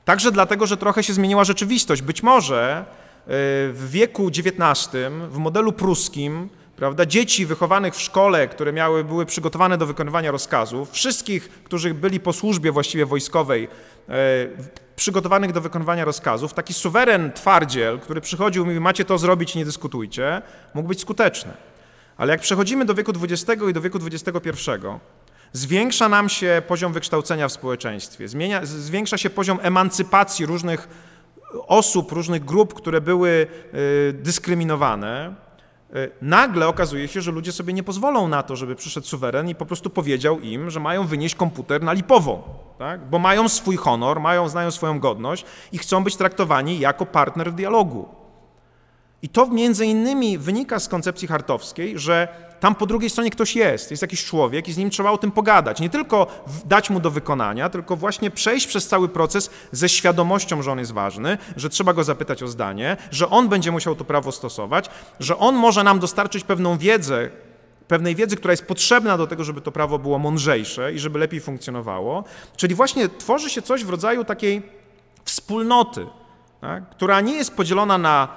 Także dlatego, że trochę się zmieniła rzeczywistość. Być może y, w wieku XIX, w modelu pruskim, prawda, dzieci wychowanych w szkole, które miały, były przygotowane do wykonywania rozkazów, wszystkich, którzy byli po służbie właściwie wojskowej, e, przygotowanych do wykonywania rozkazów, taki suweren twardziel, który przychodził i mówi, macie to zrobić, nie dyskutujcie, mógł być skuteczny. Ale jak przechodzimy do wieku XX i do wieku XXI, Zwiększa nam się poziom wykształcenia w społeczeństwie, zmienia, zwiększa się poziom emancypacji różnych osób, różnych grup, które były y, dyskryminowane. Y, nagle okazuje się, że ludzie sobie nie pozwolą na to, żeby przyszedł suweren i po prostu powiedział im, że mają wynieść komputer na lipową, tak? bo mają swój honor, mają, znają swoją godność i chcą być traktowani jako partner w dialogu. I to między innymi wynika z koncepcji hartowskiej, że tam po drugiej stronie ktoś jest, jest jakiś człowiek i z nim trzeba o tym pogadać. Nie tylko dać mu do wykonania, tylko właśnie przejść przez cały proces ze świadomością, że on jest ważny, że trzeba go zapytać o zdanie, że on będzie musiał to prawo stosować, że on może nam dostarczyć pewną wiedzę, pewnej wiedzy, która jest potrzebna do tego, żeby to prawo było mądrzejsze i żeby lepiej funkcjonowało. Czyli właśnie tworzy się coś w rodzaju takiej wspólnoty, tak, która nie jest podzielona na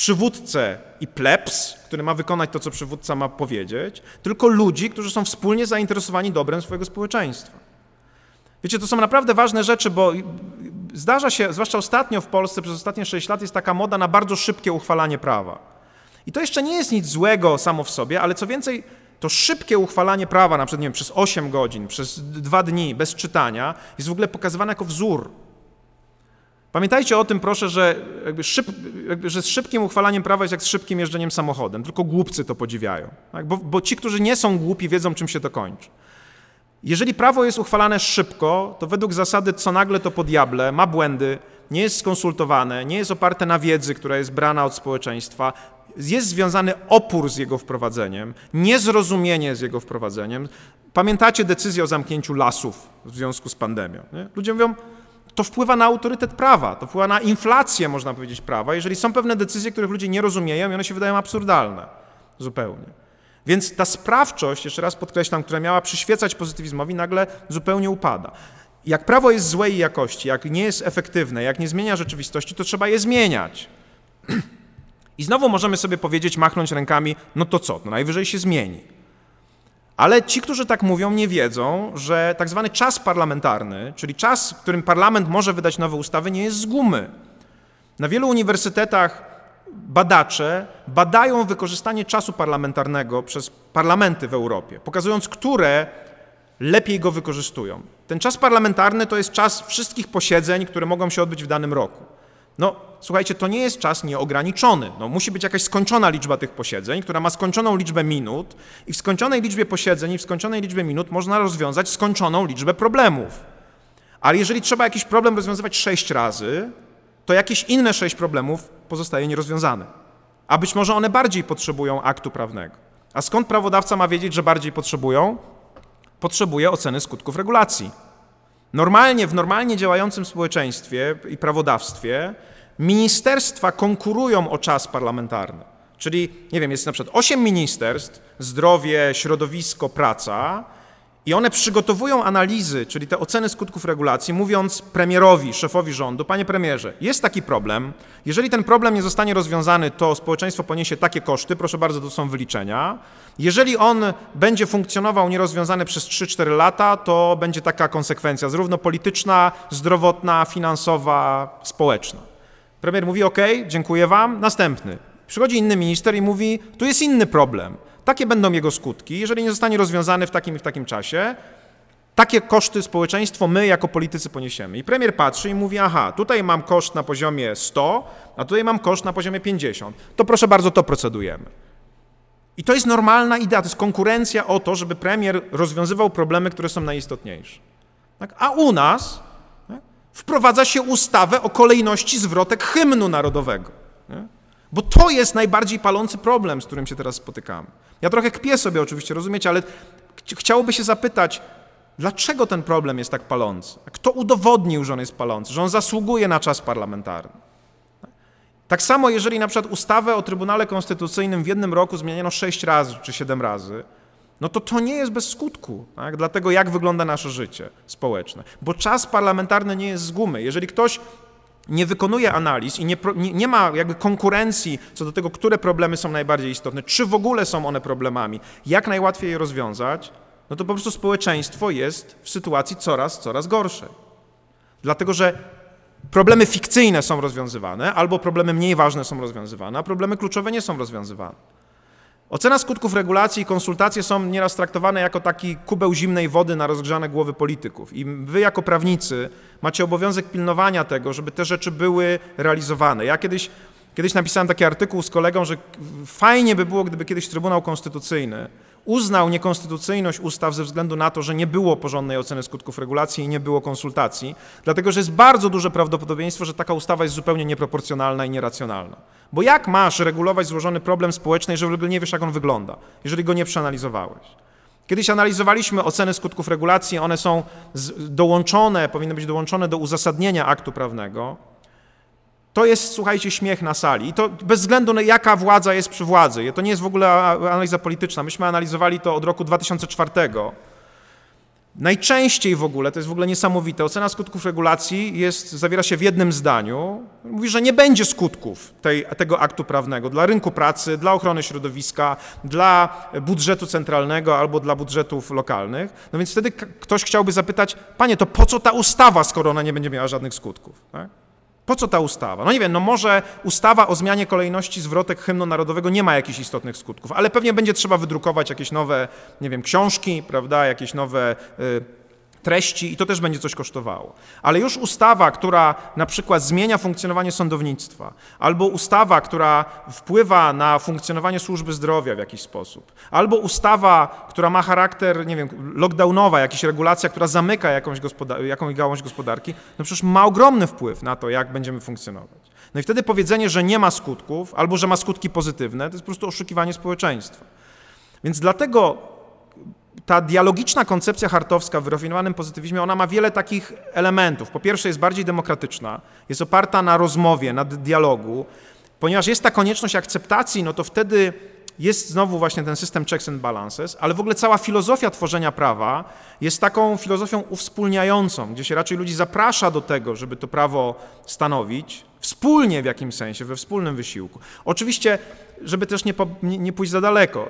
przywódcę i plebs, który ma wykonać to, co przywódca ma powiedzieć, tylko ludzi, którzy są wspólnie zainteresowani dobrem swojego społeczeństwa. Wiecie, to są naprawdę ważne rzeczy, bo zdarza się, zwłaszcza ostatnio w Polsce, przez ostatnie 6 lat jest taka moda na bardzo szybkie uchwalanie prawa. I to jeszcze nie jest nic złego samo w sobie, ale co więcej, to szybkie uchwalanie prawa, na przykład nie wiem, przez 8 godzin, przez 2 dni, bez czytania, jest w ogóle pokazywane jako wzór. Pamiętajcie o tym, proszę, że, jakby szyb, jakby, że z szybkim uchwalaniem prawa jest jak z szybkim jeżdżeniem samochodem. Tylko głupcy to podziwiają. Tak? Bo, bo ci, którzy nie są głupi, wiedzą, czym się to kończy. Jeżeli prawo jest uchwalane szybko, to według zasady co nagle to po diable, ma błędy, nie jest skonsultowane, nie jest oparte na wiedzy, która jest brana od społeczeństwa, jest związany opór z jego wprowadzeniem, niezrozumienie z jego wprowadzeniem. Pamiętacie decyzję o zamknięciu lasów w związku z pandemią. Nie? Ludzie mówią, to wpływa na autorytet prawa, to wpływa na inflację, można powiedzieć, prawa, jeżeli są pewne decyzje, których ludzie nie rozumieją i one się wydają absurdalne zupełnie. Więc ta sprawczość, jeszcze raz podkreślam, która miała przyświecać pozytywizmowi, nagle zupełnie upada. Jak prawo jest złej jakości, jak nie jest efektywne, jak nie zmienia rzeczywistości, to trzeba je zmieniać. I znowu możemy sobie powiedzieć, machnąć rękami, no to co, no najwyżej się zmieni. Ale ci, którzy tak mówią, nie wiedzą, że tak zwany czas parlamentarny, czyli czas, w którym parlament może wydać nowe ustawy, nie jest z gumy. Na wielu uniwersytetach badacze badają wykorzystanie czasu parlamentarnego przez parlamenty w Europie, pokazując, które lepiej go wykorzystują. Ten czas parlamentarny to jest czas wszystkich posiedzeń, które mogą się odbyć w danym roku. No, słuchajcie, to nie jest czas nieograniczony. No, musi być jakaś skończona liczba tych posiedzeń, która ma skończoną liczbę minut i w skończonej liczbie posiedzeń i w skończonej liczbie minut można rozwiązać skończoną liczbę problemów. Ale jeżeli trzeba jakiś problem rozwiązywać sześć razy, to jakieś inne sześć problemów pozostaje nierozwiązane. A być może one bardziej potrzebują aktu prawnego. A skąd prawodawca ma wiedzieć, że bardziej potrzebują? Potrzebuje oceny skutków regulacji. Normalnie, w normalnie działającym społeczeństwie i prawodawstwie ministerstwa konkurują o czas parlamentarny. Czyli, nie wiem, jest na przykład osiem ministerstw, zdrowie, środowisko, praca, i one przygotowują analizy, czyli te oceny skutków regulacji, mówiąc premierowi, szefowi rządu, panie premierze, jest taki problem. Jeżeli ten problem nie zostanie rozwiązany, to społeczeństwo poniesie takie koszty, proszę bardzo, to są wyliczenia. Jeżeli on będzie funkcjonował nierozwiązany przez 3-4 lata, to będzie taka konsekwencja, zarówno polityczna, zdrowotna, finansowa, społeczna. Premier mówi: OK, dziękuję wam, następny. Przychodzi inny minister i mówi: Tu jest inny problem. Takie będą jego skutki. Jeżeli nie zostanie rozwiązany w takim i w takim czasie, takie koszty społeczeństwo my jako politycy poniesiemy. I premier patrzy i mówi: Aha, tutaj mam koszt na poziomie 100, a tutaj mam koszt na poziomie 50. To proszę bardzo, to procedujemy. I to jest normalna idea, to jest konkurencja o to, żeby premier rozwiązywał problemy, które są najistotniejsze. Tak? A u nas tak, wprowadza się ustawę o kolejności zwrotek hymnu narodowego. Nie? Bo to jest najbardziej palący problem, z którym się teraz spotykamy. Ja trochę kpię sobie oczywiście, rozumiecie, ale chciałoby się zapytać, dlaczego ten problem jest tak palący? Kto udowodnił, że on jest palący, że on zasługuje na czas parlamentarny? Tak samo, jeżeli na przykład ustawę o Trybunale Konstytucyjnym w jednym roku zmieniano sześć razy czy siedem razy, no to to nie jest bez skutku, tak? dlatego jak wygląda nasze życie społeczne. Bo czas parlamentarny nie jest z gumy. Jeżeli ktoś nie wykonuje analiz i nie, nie, ma jakby konkurencji co do tego, które problemy są najbardziej istotne, czy w ogóle są one problemami, jak najłatwiej je rozwiązać, no to po prostu społeczeństwo jest w sytuacji coraz, coraz gorszej. Dlatego, że problemy fikcyjne są rozwiązywane, albo problemy mniej ważne są rozwiązywane, a problemy kluczowe nie są rozwiązywane. Ocena skutków regulacji i konsultacje są nieraz traktowane jako taki kubeł zimnej wody na rozgrzane głowy polityków. I wy, jako prawnicy, macie obowiązek pilnowania tego, żeby te rzeczy były realizowane. Ja kiedyś, kiedyś napisałem taki artykuł z kolegą, że fajnie by było, gdyby kiedyś Trybunał Konstytucyjny uznał niekonstytucyjność ustaw ze względu na to, że nie było porządnej oceny skutków regulacji i nie było konsultacji, dlatego że jest bardzo duże prawdopodobieństwo, że taka ustawa jest zupełnie nieproporcjonalna i nieracjonalna. Bo jak masz regulować złożony problem społeczny, jeżeli w ogóle nie wiesz, jak on wygląda, jeżeli go nie przeanalizowałeś? Kiedyś analizowaliśmy oceny skutków regulacji, one są dołączone, powinny być dołączone do uzasadnienia aktu prawnego. To jest, słuchajcie, śmiech na sali. I to bez względu na jaka władza jest przy władzy. To nie jest w ogóle analiza polityczna. Myśmy analizowali to od roku 2004. Najczęściej w ogóle, to jest w ogóle niesamowite, ocena skutków regulacji jest, zawiera się w jednym zdaniu. Mówi, że nie będzie skutków tej, tego aktu prawnego dla rynku pracy, dla ochrony środowiska, dla budżetu centralnego albo dla budżetów lokalnych. No więc wtedy ktoś chciałby zapytać, panie, to po co ta ustawa, skoro ona nie będzie miała żadnych skutków? Tak? Po co ta ustawa? No nie wiem, no może ustawa o zmianie kolejności zwrotek hymnu narodowego nie ma jakichś istotnych skutków, ale pewnie będzie trzeba wydrukować jakieś nowe, nie wiem, książki, prawda, jakieś nowe y, treści i to też będzie coś kosztowało. Ale już ustawa, która na przykład zmienia funkcjonowanie sądownictwa, albo ustawa, która wpływa na funkcjonowanie służby zdrowia w jakiś sposób, albo ustawa, która ma charakter, nie wiem, lockdownowa, jakaś regulacja, która zamyka jakąś, gospodar- jakąś gałąź gospodarki, no przecież ma ogromny wpływ na to, jak będziemy funkcjonować. No i wtedy powiedzenie, że nie ma skutków, albo że ma skutki pozytywne, to jest po prostu oszukiwanie społeczeństwa. Więc dlatego ta dialogiczna koncepcja hartowska w wyrafinowanym pozytywizmie, ona ma wiele takich elementów. Po pierwsze jest bardziej demokratyczna, jest oparta na rozmowie, na dialogu. Ponieważ jest ta konieczność akceptacji, no to wtedy jest znowu właśnie ten system checks and balances, ale w ogóle cała filozofia tworzenia prawa jest taką filozofią uwspólniającą, gdzie się raczej ludzi zaprasza do tego, żeby to prawo stanowić, wspólnie w jakimś sensie, we wspólnym wysiłku. Oczywiście, żeby też nie, po, nie, nie pójść za daleko,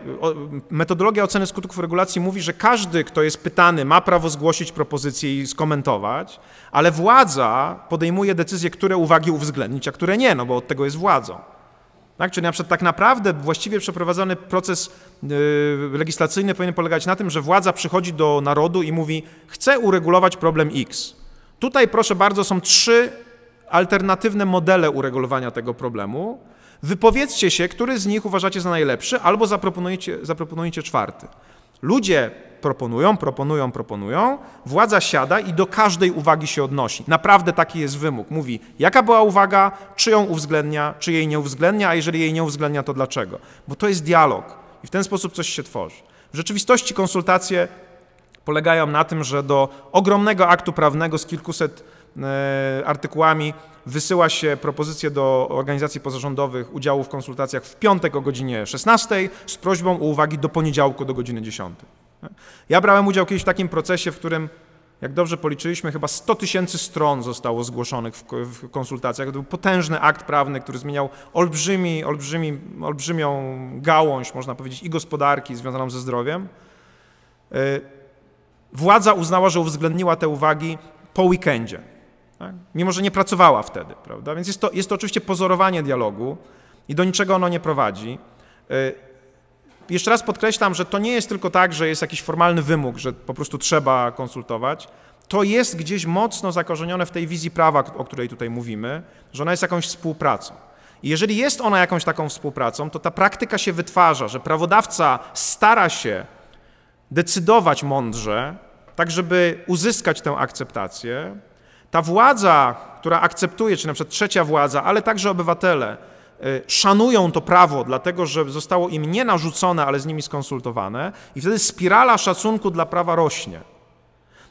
metodologia oceny skutków regulacji mówi, że każdy, kto jest pytany, ma prawo zgłosić propozycję i skomentować, ale władza podejmuje decyzję, które uwagi uwzględnić, a które nie, no bo od tego jest władzą. Tak? Czyli na przykład tak naprawdę właściwie przeprowadzony proces yy, legislacyjny powinien polegać na tym, że władza przychodzi do narodu i mówi: Chcę uregulować problem X. Tutaj, proszę bardzo, są trzy alternatywne modele uregulowania tego problemu. Wypowiedzcie się, który z nich uważacie za najlepszy, albo zaproponujcie, zaproponujcie czwarty. Ludzie proponują, proponują, proponują, władza siada i do każdej uwagi się odnosi. Naprawdę taki jest wymóg. Mówi, jaka była uwaga, czy ją uwzględnia, czy jej nie uwzględnia, a jeżeli jej nie uwzględnia, to dlaczego? Bo to jest dialog i w ten sposób coś się tworzy. W rzeczywistości konsultacje polegają na tym, że do ogromnego aktu prawnego z kilkuset e, artykułami wysyła się propozycje do organizacji pozarządowych udziału w konsultacjach w piątek o godzinie 16 z prośbą o uwagi do poniedziałku do godziny 10. Ja brałem udział kiedyś w takim procesie, w którym, jak dobrze policzyliśmy, chyba 100 tysięcy stron zostało zgłoszonych w, w konsultacjach. To był potężny akt prawny, który zmieniał olbrzymi, olbrzymi, olbrzymią gałąź, można powiedzieć, i gospodarki związaną ze zdrowiem. E, władza uznała, że uwzględniła te uwagi po weekendzie, tak? mimo że nie pracowała wtedy, prawda? Więc jest to, jest to oczywiście pozorowanie dialogu i do niczego ono nie prowadzi. E, jeszcze raz podkreślam, że to nie jest tylko tak, że jest jakiś formalny wymóg, że po prostu trzeba konsultować. To jest gdzieś mocno zakorzenione w tej wizji prawa, o której tutaj mówimy, że ona jest jakąś współpracą. I jeżeli jest ona jakąś taką współpracą, to ta praktyka się wytwarza, że prawodawca stara się decydować mądrze, tak żeby uzyskać tę akceptację. Ta władza, która akceptuje, czy na przykład trzecia władza, ale także obywatele, Y, szanują to prawo, dlatego że zostało im nie narzucone, ale z nimi skonsultowane, i wtedy spirala szacunku dla prawa rośnie.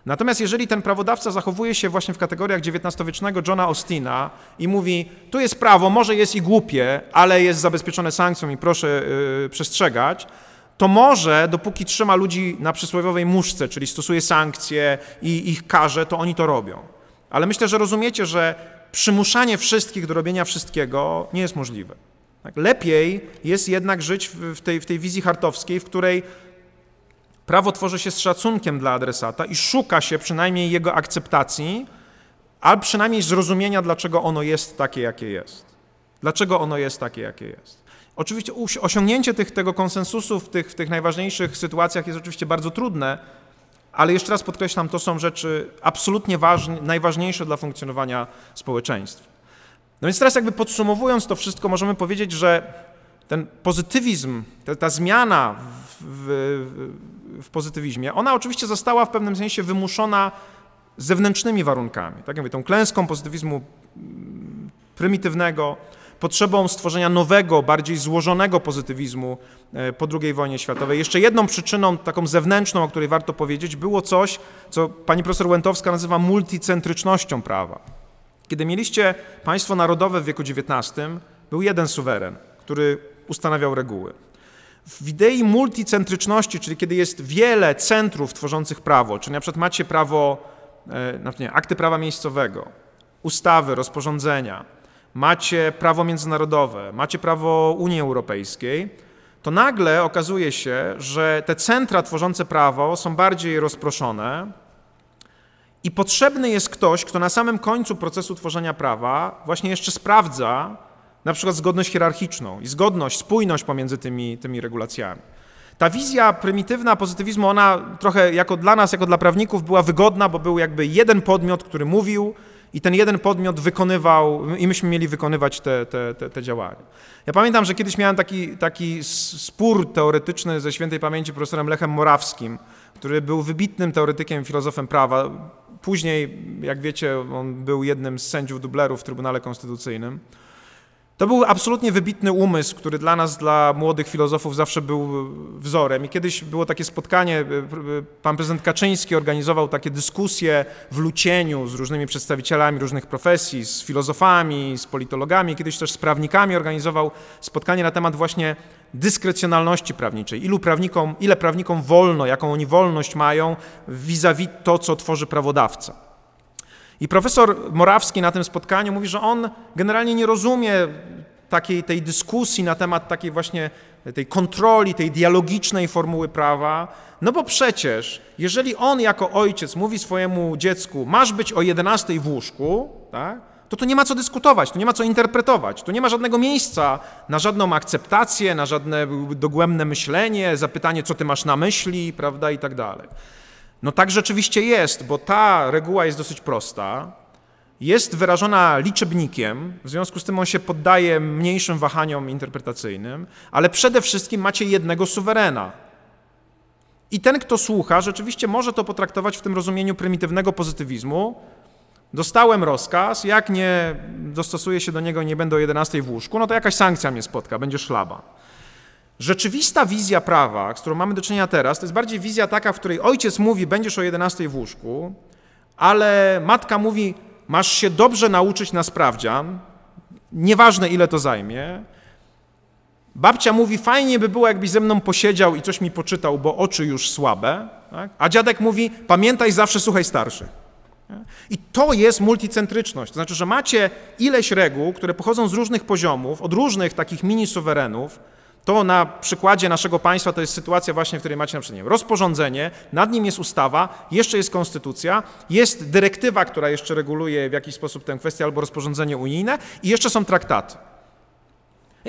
Natomiast jeżeli ten prawodawca zachowuje się właśnie w kategoriach XIX-wiecznego Johna Austina i mówi, tu jest prawo, może jest i głupie, ale jest zabezpieczone sankcją i proszę yy, przestrzegać, to może, dopóki trzyma ludzi na przysłowiowej muszce, czyli stosuje sankcje i ich karze, to oni to robią. Ale myślę, że rozumiecie, że przymuszanie wszystkich do robienia wszystkiego nie jest możliwe. Tak? Lepiej jest jednak żyć w tej, w tej wizji hartowskiej, w której prawo tworzy się z szacunkiem dla adresata i szuka się przynajmniej jego akceptacji, a przynajmniej zrozumienia, dlaczego ono jest takie, jakie jest. Dlaczego ono jest takie, jakie jest. Oczywiście osiągnięcie tych, tego konsensusu w tych, w tych najważniejszych sytuacjach jest oczywiście bardzo trudne, ale jeszcze raz podkreślam, to są rzeczy absolutnie ważne, najważniejsze dla funkcjonowania społeczeństwa. No więc teraz jakby podsumowując to wszystko, możemy powiedzieć, że ten pozytywizm, ta, ta zmiana w, w, w, pozytywizmie, ona oczywiście została w pewnym sensie wymuszona zewnętrznymi warunkami. Tak jak mówię, tą klęską pozytywizmu mm, prymitywnego, potrzebą stworzenia nowego, bardziej złożonego pozytywizmu e, po II wojnie światowej. Jeszcze jedną przyczyną, taką zewnętrzną, o której warto powiedzieć, było coś, co pani profesor Łętowska nazywa multicentrycznością prawa. Kiedy mieliście państwo narodowe w wieku XIX, był jeden suweren, który ustanawiał reguły. W idei multicentryczności, czyli kiedy jest wiele centrów tworzących prawo, czyli na przykład macie prawo, e, nie, akty prawa miejscowego, ustawy, rozporządzenia, macie prawo międzynarodowe, macie prawo Unii Europejskiej, to nagle okazuje się, że te centra tworzące prawo są bardziej rozproszone i potrzebny jest ktoś, kto na samym końcu procesu tworzenia prawa właśnie jeszcze sprawdza na przykład zgodność hierarchiczną i zgodność, spójność pomiędzy tymi, tymi regulacjami. Ta wizja prymitywna pozytywizmu, ona trochę jako dla nas, jako dla prawników była wygodna, bo był jakby jeden podmiot, który mówił, i ten jeden podmiot wykonywał, i myśmy mieli wykonywać te, te, te, te, działania. Ja pamiętam, że kiedyś miałem taki, taki spór teoretyczny ze świętej pamięci profesorem Lechem Morawskim, który był wybitnym teoretykiem, filozofem prawa. Później, jak wiecie, on był jednym z sędziów dublerów w Trybunale Konstytucyjnym. To był absolutnie wybitny umysł, który dla nas, dla młodych filozofów zawsze był wzorem. I kiedyś było takie spotkanie, e, e, pan prezydent Kaczyński organizował takie dyskusje w Lucieniu z różnymi przedstawicielami różnych profesji, z filozofami, z politologami, kiedyś też z prawnikami organizował spotkanie na temat właśnie dyskrecjonalności prawniczej. Ilu prawnikom, ile prawnikom wolno, jaką oni wolność mają vis-a-vis -vis to, co tworzy prawodawca. I profesor Morawski na tym spotkaniu mówi, że on generalnie nie rozumie takiej tej dyskusji na temat takiej właśnie tej kontroli, tej dialogicznej formuły prawa, no bo przecież, jeżeli on jako ojciec mówi swojemu dziecku, masz być o 11 w łóżku, tak, to nie ma co dyskutować, tu nie ma co interpretować, tu nie ma żadnego miejsca na żadną akceptację, na żadne dogłębne myślenie, zapytanie, co ty masz na myśli, prawda, i tak dalej. No tak rzeczywiście jest, bo ta reguła jest dosyć prosta, jest wyrażona liczebnikiem, w związku z tym on się poddaje mniejszym wahaniom interpretacyjnym, ale przede wszystkim macie jednego suwerena. I ten, kto słucha, rzeczywiście może to potraktować w tym rozumieniu prymitywnego pozytywizmu. Dostałem rozkaz, jak nie dostosuję się do niego nie będę o 11 w łóżku, no to jakaś sankcja mnie spotka, będzie szlaba. Rzeczywista wizja prawa, z którą mamy do czynienia teraz, to jest bardziej wizja taka, w której ojciec mówi, będziesz o 11 w łóżku, ale matka mówi, masz się dobrze nauczyć na sprawdzian, nieważne ile to zajmie. Babcia mówi, fajnie by było, jakbyś ze mną posiedział i coś mi poczytał, bo oczy już słabe. Tak? A dziadek mówi, pamiętaj, zawsze słuchaj starszych. I to jest multicentryczność. To znaczy, że macie ileś reguł, które pochodzą z różnych poziomów, od różnych takich mini suwerenów, to na przykładzie naszego państwa to jest sytuacja właśnie, w której macie na przykład nie rozporządzenie, nad nim jest ustawa, jeszcze jest konstytucja, jest dyrektywa, która jeszcze reguluje w jakiś sposób tę kwestię, albo rozporządzenie unijne i jeszcze są traktaty.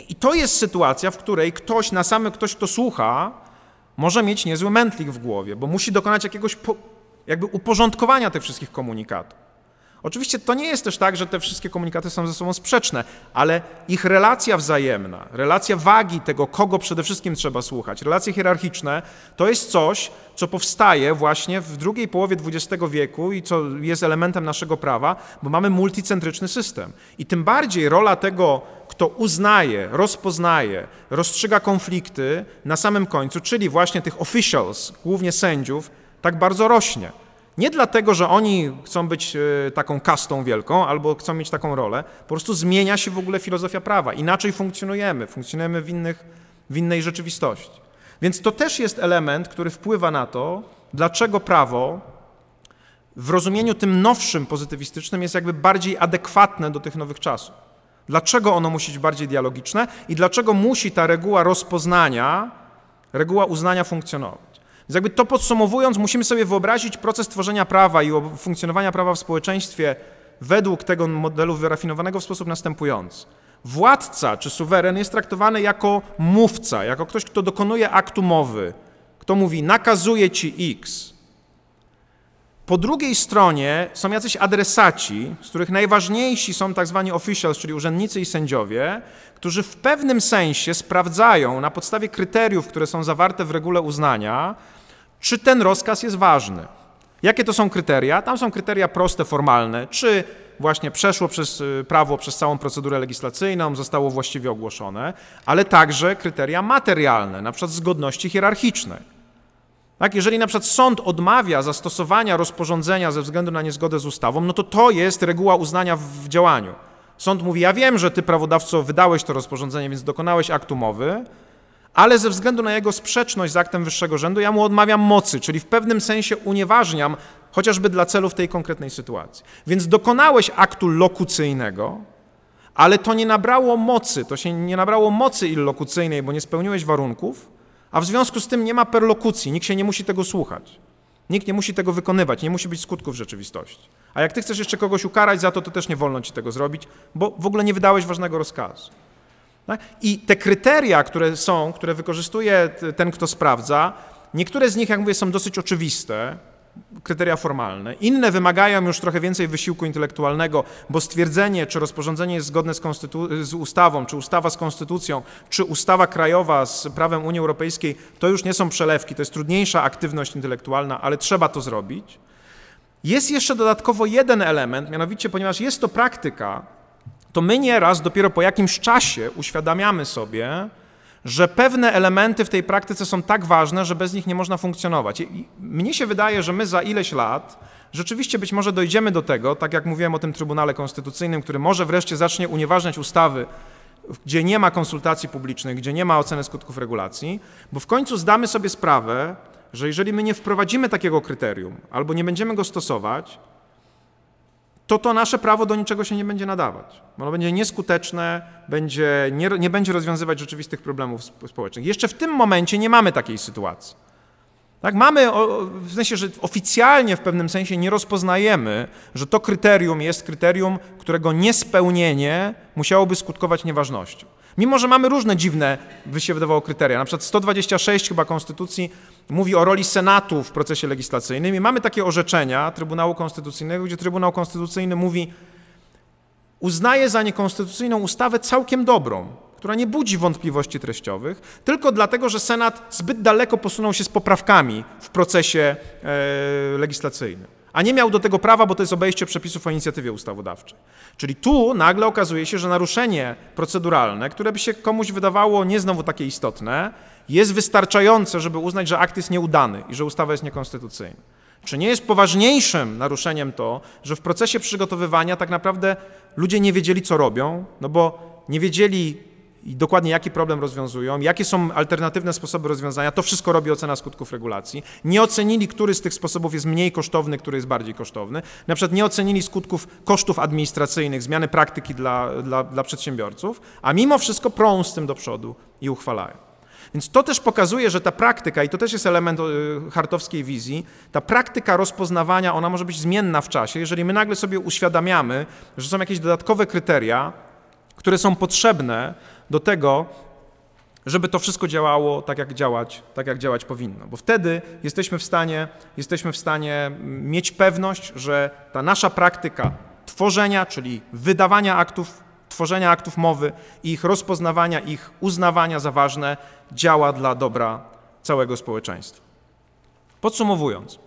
I to jest sytuacja, w której ktoś, na samym ktoś, kto słucha, może mieć niezły mętlik w głowie, bo musi dokonać jakiegoś po, jakby uporządkowania tych wszystkich komunikatów. Oczywiście to nie jest też tak, że te wszystkie komunikaty są ze sobą sprzeczne, ale ich relacja wzajemna, relacja wagi tego, kogo przede wszystkim trzeba słuchać, relacje hierarchiczne, to jest coś, co powstaje właśnie w drugiej połowie XX wieku i co jest elementem naszego prawa, bo mamy multicentryczny system. I tym bardziej rola tego, kto uznaje, rozpoznaje, rozstrzyga konflikty na samym końcu, czyli właśnie tych officials, głównie sędziów, tak bardzo rośnie. Nie dlatego, że oni chcą być e, taką kastą wielką albo chcą mieć taką rolę, po prostu zmienia się w ogóle filozofia prawa. Inaczej funkcjonujemy, funkcjonujemy w, innych, w innej rzeczywistości. Więc to też jest element, który wpływa na to, dlaczego prawo w rozumieniu tym nowszym, pozytywistycznym jest jakby bardziej adekwatne do tych nowych czasów. Dlaczego ono musi być bardziej dialogiczne i dlaczego musi ta reguła rozpoznania, reguła uznania funkcjonować. Więc jakby to podsumowując, musimy sobie wyobrazić proces tworzenia prawa i funkcjonowania prawa w społeczeństwie według tego modelu wyrafinowanego w sposób następujący. Władca czy suweren jest traktowany jako mówca, jako ktoś, kto dokonuje aktu mowy, kto mówi nakazuje ci X. Po drugiej stronie są jacyś adresaci, z których najważniejsi są tak zwani officials, czyli urzędnicy i sędziowie, którzy w pewnym sensie sprawdzają na podstawie kryteriów, które są zawarte w regule uznania, czy ten rozkaz jest ważny. Jakie to są kryteria? Tam są kryteria proste, formalne. Czy właśnie przeszło przez y, prawo, przez całą procedurę legislacyjną, zostało właściwie ogłoszone, ale także kryteria materialne, na przykład zgodności hierarchicznej. Tak, jeżeli na przykład sąd odmawia zastosowania rozporządzenia ze względu na niezgodę z ustawą, no to to jest reguła uznania w działaniu. Sąd mówi: Ja wiem, że ty, prawodawco, wydałeś to rozporządzenie, więc dokonałeś aktu mowy, ale ze względu na jego sprzeczność z aktem wyższego rzędu, ja mu odmawiam mocy, czyli w pewnym sensie unieważniam, chociażby dla celów tej konkretnej sytuacji. Więc dokonałeś aktu lokucyjnego, ale to nie nabrało mocy, to się nie nabrało mocy illokucyjnej, bo nie spełniłeś warunków, a w związku z tym nie ma perlokucji, nikt się nie musi tego słuchać. Nikt nie musi tego wykonywać, nie musi być skutków rzeczywistości. A jak ty chcesz jeszcze kogoś ukarać za to, to też nie wolno ci tego zrobić, bo w ogóle nie wydałeś ważnego rozkazu. Tak? I te kryteria, które są, które wykorzystuje ten, kto sprawdza, niektóre z nich, jak mówię, są dosyć oczywiste, kryteria formalne. Inne wymagają już trochę więcej wysiłku intelektualnego, bo stwierdzenie, czy rozporządzenie jest zgodne z, z, ustawą, czy ustawa z konstytucją, czy ustawa krajowa z prawem Unii Europejskiej, to już nie są przelewki, to jest trudniejsza aktywność intelektualna, ale trzeba to zrobić. Jest jeszcze dodatkowo jeden element, mianowicie, ponieważ jest to praktyka, to my nieraz dopiero po jakimś czasie uświadamiamy sobie, że pewne elementy w tej praktyce są tak ważne, że bez nich nie można funkcjonować. I mnie się wydaje, że my za ileś lat rzeczywiście być może dojdziemy do tego, tak jak mówiłem o tym Trybunale Konstytucyjnym, który może wreszcie zacznie unieważniać ustawy, gdzie nie ma konsultacji publicznych, gdzie nie ma oceny skutków regulacji, bo w końcu zdamy sobie sprawę, że jeżeli my nie wprowadzimy takiego kryterium albo nie będziemy go stosować, to to nasze prawo do niczego się nie będzie nadawać. Ono będzie nieskuteczne, będzie, nie, nie będzie rozwiązywać rzeczywistych problemów społecznych. Jeszcze w tym momencie nie mamy takiej sytuacji. Tak, mamy, w sensie, że oficjalnie w pewnym sensie nie rozpoznajemy, że to kryterium jest kryterium, którego niespełnienie musiałoby skutkować nieważnością. Mimo, że mamy różne dziwne, by się wydawało, kryteria. Na przykład 126 chyba Konstytucji mówi o roli Senatu w procesie legislacyjnym i mamy takie orzeczenia Trybunału Konstytucyjnego, gdzie Trybunał Konstytucyjny mówi uznaje za niekonstytucyjną ustawę całkiem dobrą, która nie budzi wątpliwości treściowych, tylko dlatego, że Senat zbyt daleko posunął się z poprawkami w procesie e, legislacyjnym a nie miał do tego prawa, bo to jest obejście przepisów o inicjatywie ustawodawczej. Czyli tu nagle okazuje się, że naruszenie proceduralne, które by się komuś wydawało nie znowu takie istotne, jest wystarczające, żeby uznać, że akt jest nieudany i że ustawa jest niekonstytucyjna. Czy nie jest poważniejszym naruszeniem to, że w procesie przygotowywania tak naprawdę ludzie nie wiedzieli, co robią, no bo nie wiedzieli, dokładnie jaki problem rozwiązują, jakie są alternatywne sposoby rozwiązania, to wszystko robi ocena skutków regulacji. Nie ocenili, który z tych sposobów jest mniej kosztowny, który jest bardziej kosztowny. Na przykład nie ocenili skutków kosztów administracyjnych, zmiany praktyki dla, dla, dla przedsiębiorców, a mimo wszystko prą z tym do przodu i uchwalają. Więc to też pokazuje, że ta praktyka, i to też jest element y, hartowskiej wizji, ta praktyka rozpoznawania, ona może być zmienna w czasie. Jeżeli my nagle sobie uświadamiamy, że są jakieś dodatkowe kryteria, które są potrzebne do tego, żeby to wszystko działało tak jak działać, tak jak działać powinno. Bo wtedy jesteśmy w stanie, jesteśmy w stanie mieć pewność, że ta nasza praktyka tworzenia, czyli wydawania aktów, tworzenia aktów mowy, ich rozpoznawania, ich uznawania za ważne, działa dla dobra całego społeczeństwa. Podsumowując,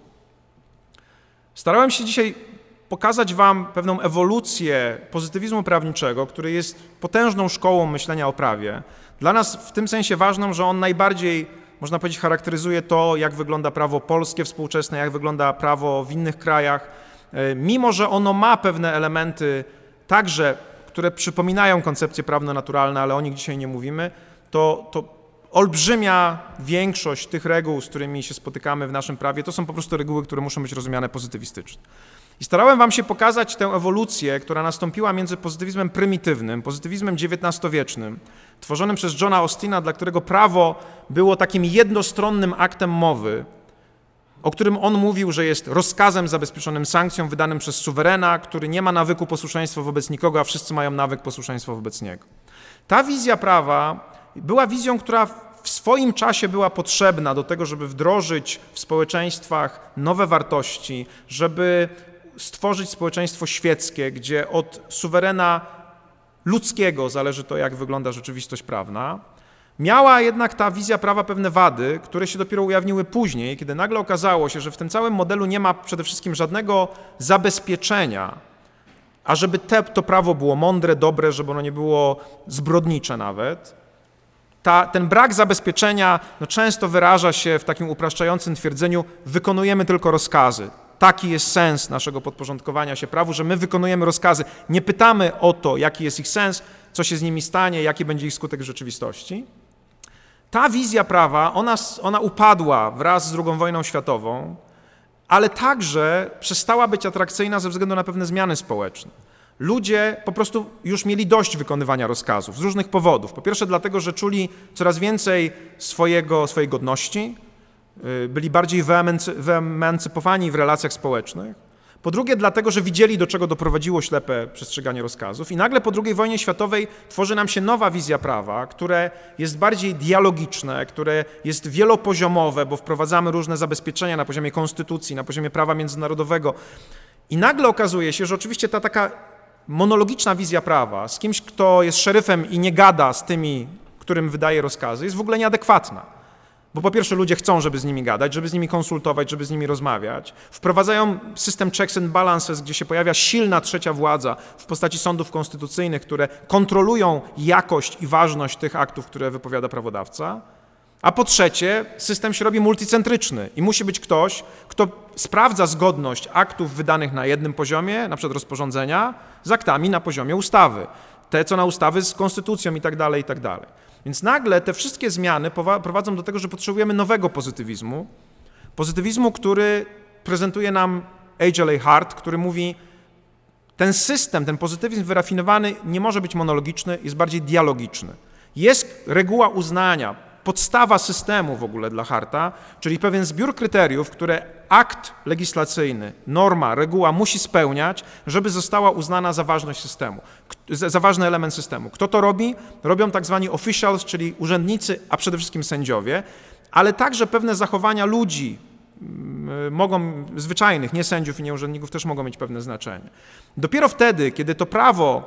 starałem się dzisiaj pokazać Wam pewną ewolucję pozytywizmu prawniczego, który jest potężną szkołą myślenia o prawie. Dla nas w tym sensie ważną, że on najbardziej, można powiedzieć, charakteryzuje to, jak wygląda prawo polskie współczesne, jak wygląda prawo w innych krajach. E, mimo, że ono ma pewne elementy także, które przypominają koncepcje prawno-naturalne, ale o nich dzisiaj nie mówimy, to, to olbrzymia większość tych reguł, z którymi się spotykamy w naszym prawie, to są po prostu reguły, które muszą być rozumiane pozytywistycznie. I starałem Wam się pokazać tę ewolucję, która nastąpiła między pozytywizmem prymitywnym, pozytywizmem XIX-wiecznym, tworzonym przez Johna Austina, dla którego prawo było takim jednostronnym aktem mowy, o którym on mówił, że jest rozkazem zabezpieczonym sankcją wydanym przez suwerena, który nie ma nawyku posłuszeństwa wobec nikogo, a wszyscy mają nawyk posłuszeństwa wobec niego. Ta wizja prawa była wizją, która w swoim czasie była potrzebna do tego, żeby wdrożyć w społeczeństwach nowe wartości, żeby stworzyć społeczeństwo świeckie, gdzie od suwerena ludzkiego zależy to, jak wygląda rzeczywistość prawna. Miała jednak ta wizja prawa pewne wady, które się dopiero ujawniły później, kiedy nagle okazało się, że w tym całym modelu nie ma przede wszystkim żadnego zabezpieczenia, a żeby te, to prawo było mądre, dobre, żeby ono nie było zbrodnicze nawet. Ta, ten brak zabezpieczenia no, często wyraża się w takim upraszczającym twierdzeniu: wykonujemy tylko rozkazy. Taki jest sens naszego podporządkowania się prawu, że my wykonujemy rozkazy. Nie pytamy o to, jaki jest ich sens, co się z nimi stanie, jaki będzie ich skutek w rzeczywistości. Ta wizja prawa, ona, ona upadła wraz z II wojną światową, ale także przestała być atrakcyjna ze względu na pewne zmiany społeczne. Ludzie po prostu już mieli dość wykonywania rozkazów z różnych powodów. Po pierwsze, dlatego, że czuli coraz więcej swojego, swojej godności, y, byli bardziej wyemancypowani w relacjach społecznych. Po drugie, dlatego, że widzieli, do czego doprowadziło ślepe przestrzeganie rozkazów. I nagle po II wojnie światowej tworzy nam się nowa wizja prawa, które jest bardziej dialogiczne, które jest wielopoziomowe, bo wprowadzamy różne zabezpieczenia na poziomie konstytucji, na poziomie prawa międzynarodowego. I nagle okazuje się, że oczywiście ta taka monologiczna wizja prawa z kimś, kto jest szeryfem i nie gada z tymi, którym wydaje rozkazy, jest w ogóle nieadekwatna. Bo po pierwsze ludzie chcą, żeby z nimi gadać, żeby z nimi konsultować, żeby z nimi rozmawiać. Wprowadzają system checks and balances, gdzie się pojawia silna trzecia władza w postaci sądów konstytucyjnych, które kontrolują jakość i ważność tych aktów, które wypowiada prawodawca. A po trzecie, system się robi multicentryczny i musi być ktoś, kto sprawdza zgodność aktów wydanych na jednym poziomie, na przykład rozporządzenia, z aktami na poziomie ustawy. Te, co na ustawy z konstytucją i tak dalej, i tak dalej. Więc nagle te wszystkie zmiany prowadzą do tego, że potrzebujemy nowego pozytywizmu. Pozytywizmu, który prezentuje nam H.L.A. Hart, który mówi, ten system, ten pozytywizm wyrafinowany nie może być monologiczny, jest bardziej dialogiczny. Jest reguła uznania, podstawa systemu w ogóle dla Harta, czyli pewien zbiór kryteriów, które akt legislacyjny, norma, reguła musi spełniać, żeby została uznana za ważność systemu, za ważny element systemu. Kto to robi? Robią tak zwani officials, czyli urzędnicy, a przede wszystkim sędziowie, ale także pewne zachowania ludzi, mm, mogą, zwyczajnych, nie sędziów i nie urzędników, też mogą mieć pewne znaczenie. Dopiero wtedy, kiedy to prawo,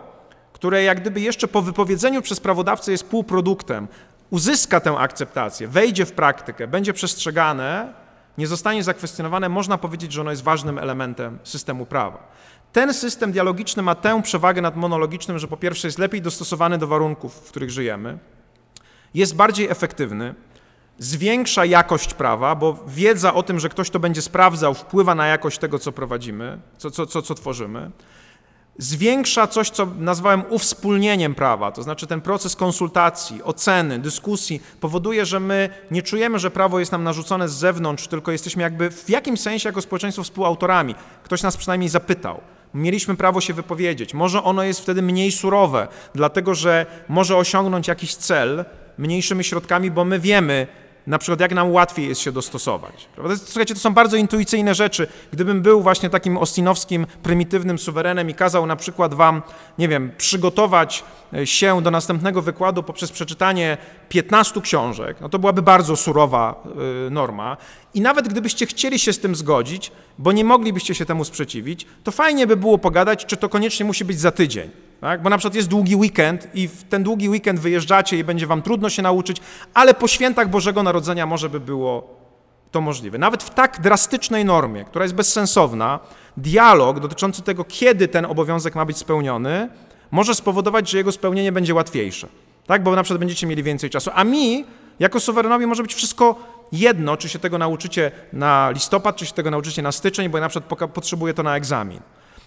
które jak gdyby jeszcze po wypowiedzeniu przez prawodawcę jest półproduktem, uzyska tę akceptację, wejdzie w praktykę, będzie przestrzegane, nie zostanie zakwestionowane, można powiedzieć, że ono jest ważnym elementem systemu prawa. Ten system dialogiczny ma tę przewagę nad monologicznym, że po pierwsze jest lepiej dostosowany do warunków, w których żyjemy, jest bardziej efektywny, zwiększa jakość prawa, bo wiedza o tym, że ktoś to będzie sprawdzał, wpływa na jakość tego, co prowadzimy, co, co, co, co tworzymy zwiększa coś, co nazwałem uwspólnieniem prawa, to znaczy ten proces konsultacji, oceny, dyskusji powoduje, że my nie czujemy, że prawo jest nam narzucone z zewnątrz, tylko jesteśmy jakby w jakimś sensie jako społeczeństwo współautorami. Ktoś nas przynajmniej zapytał. Mieliśmy prawo się wypowiedzieć. Może ono jest wtedy mniej surowe, dlatego że może osiągnąć jakiś cel mniejszymi środkami, bo my wiemy, na przykład jak nam łatwiej jest się dostosować. Prawda? Słuchajcie, to są bardzo intuicyjne rzeczy. Gdybym był właśnie takim ostinowskim, prymitywnym suwerenem i kazał na przykład wam, nie wiem, przygotować e, się do następnego wykładu poprzez przeczytanie 15 książek, no to byłaby bardzo surowa y, norma. I nawet gdybyście chcieli się z tym zgodzić, bo nie moglibyście się temu sprzeciwić, to fajnie by było pogadać, czy to koniecznie musi być za tydzień. Tak? Bo na przykład jest długi weekend i w ten długi weekend wyjeżdżacie i będzie wam trudno się nauczyć, ale po świętach Bożego Narodzenia może by było to możliwe. Nawet w tak drastycznej normie, która jest bezsensowna, dialog dotyczący tego, kiedy ten obowiązek ma być spełniony, może spowodować, że jego spełnienie będzie łatwiejsze. Tak? Bo na przykład będziecie mieli więcej czasu. A mi, jako suwerenowi, może być wszystko jedno, czy się tego nauczycie na listopad, czy się tego nauczycie na styczeń, bo ja na przykład potrzebuję to na egzamin.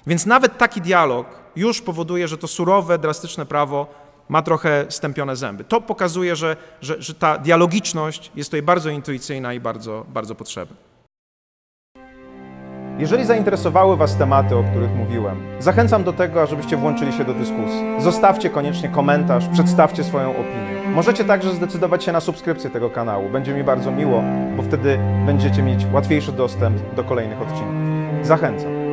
Więc nawet taki dialog już powoduje, że to surowe, drastyczne prawo ma trochę stępione zęby. To pokazuje, że, że, że ta dialogiczność jest tutaj bardzo intuicyjna i bardzo, bardzo potrzebna. Jeżeli zainteresowały Was tematy, o których mówiłem, zachęcam do tego, ażebyście włączyli się do dyskusji. Zostawcie koniecznie komentarz, przedstawcie swoją opinię. Możecie także zdecydować się na subskrypcję tego kanału. Będzie mi bardzo miło, bo wtedy będziecie mieć łatwiejszy dostęp do kolejnych odcinków. Zachęcam.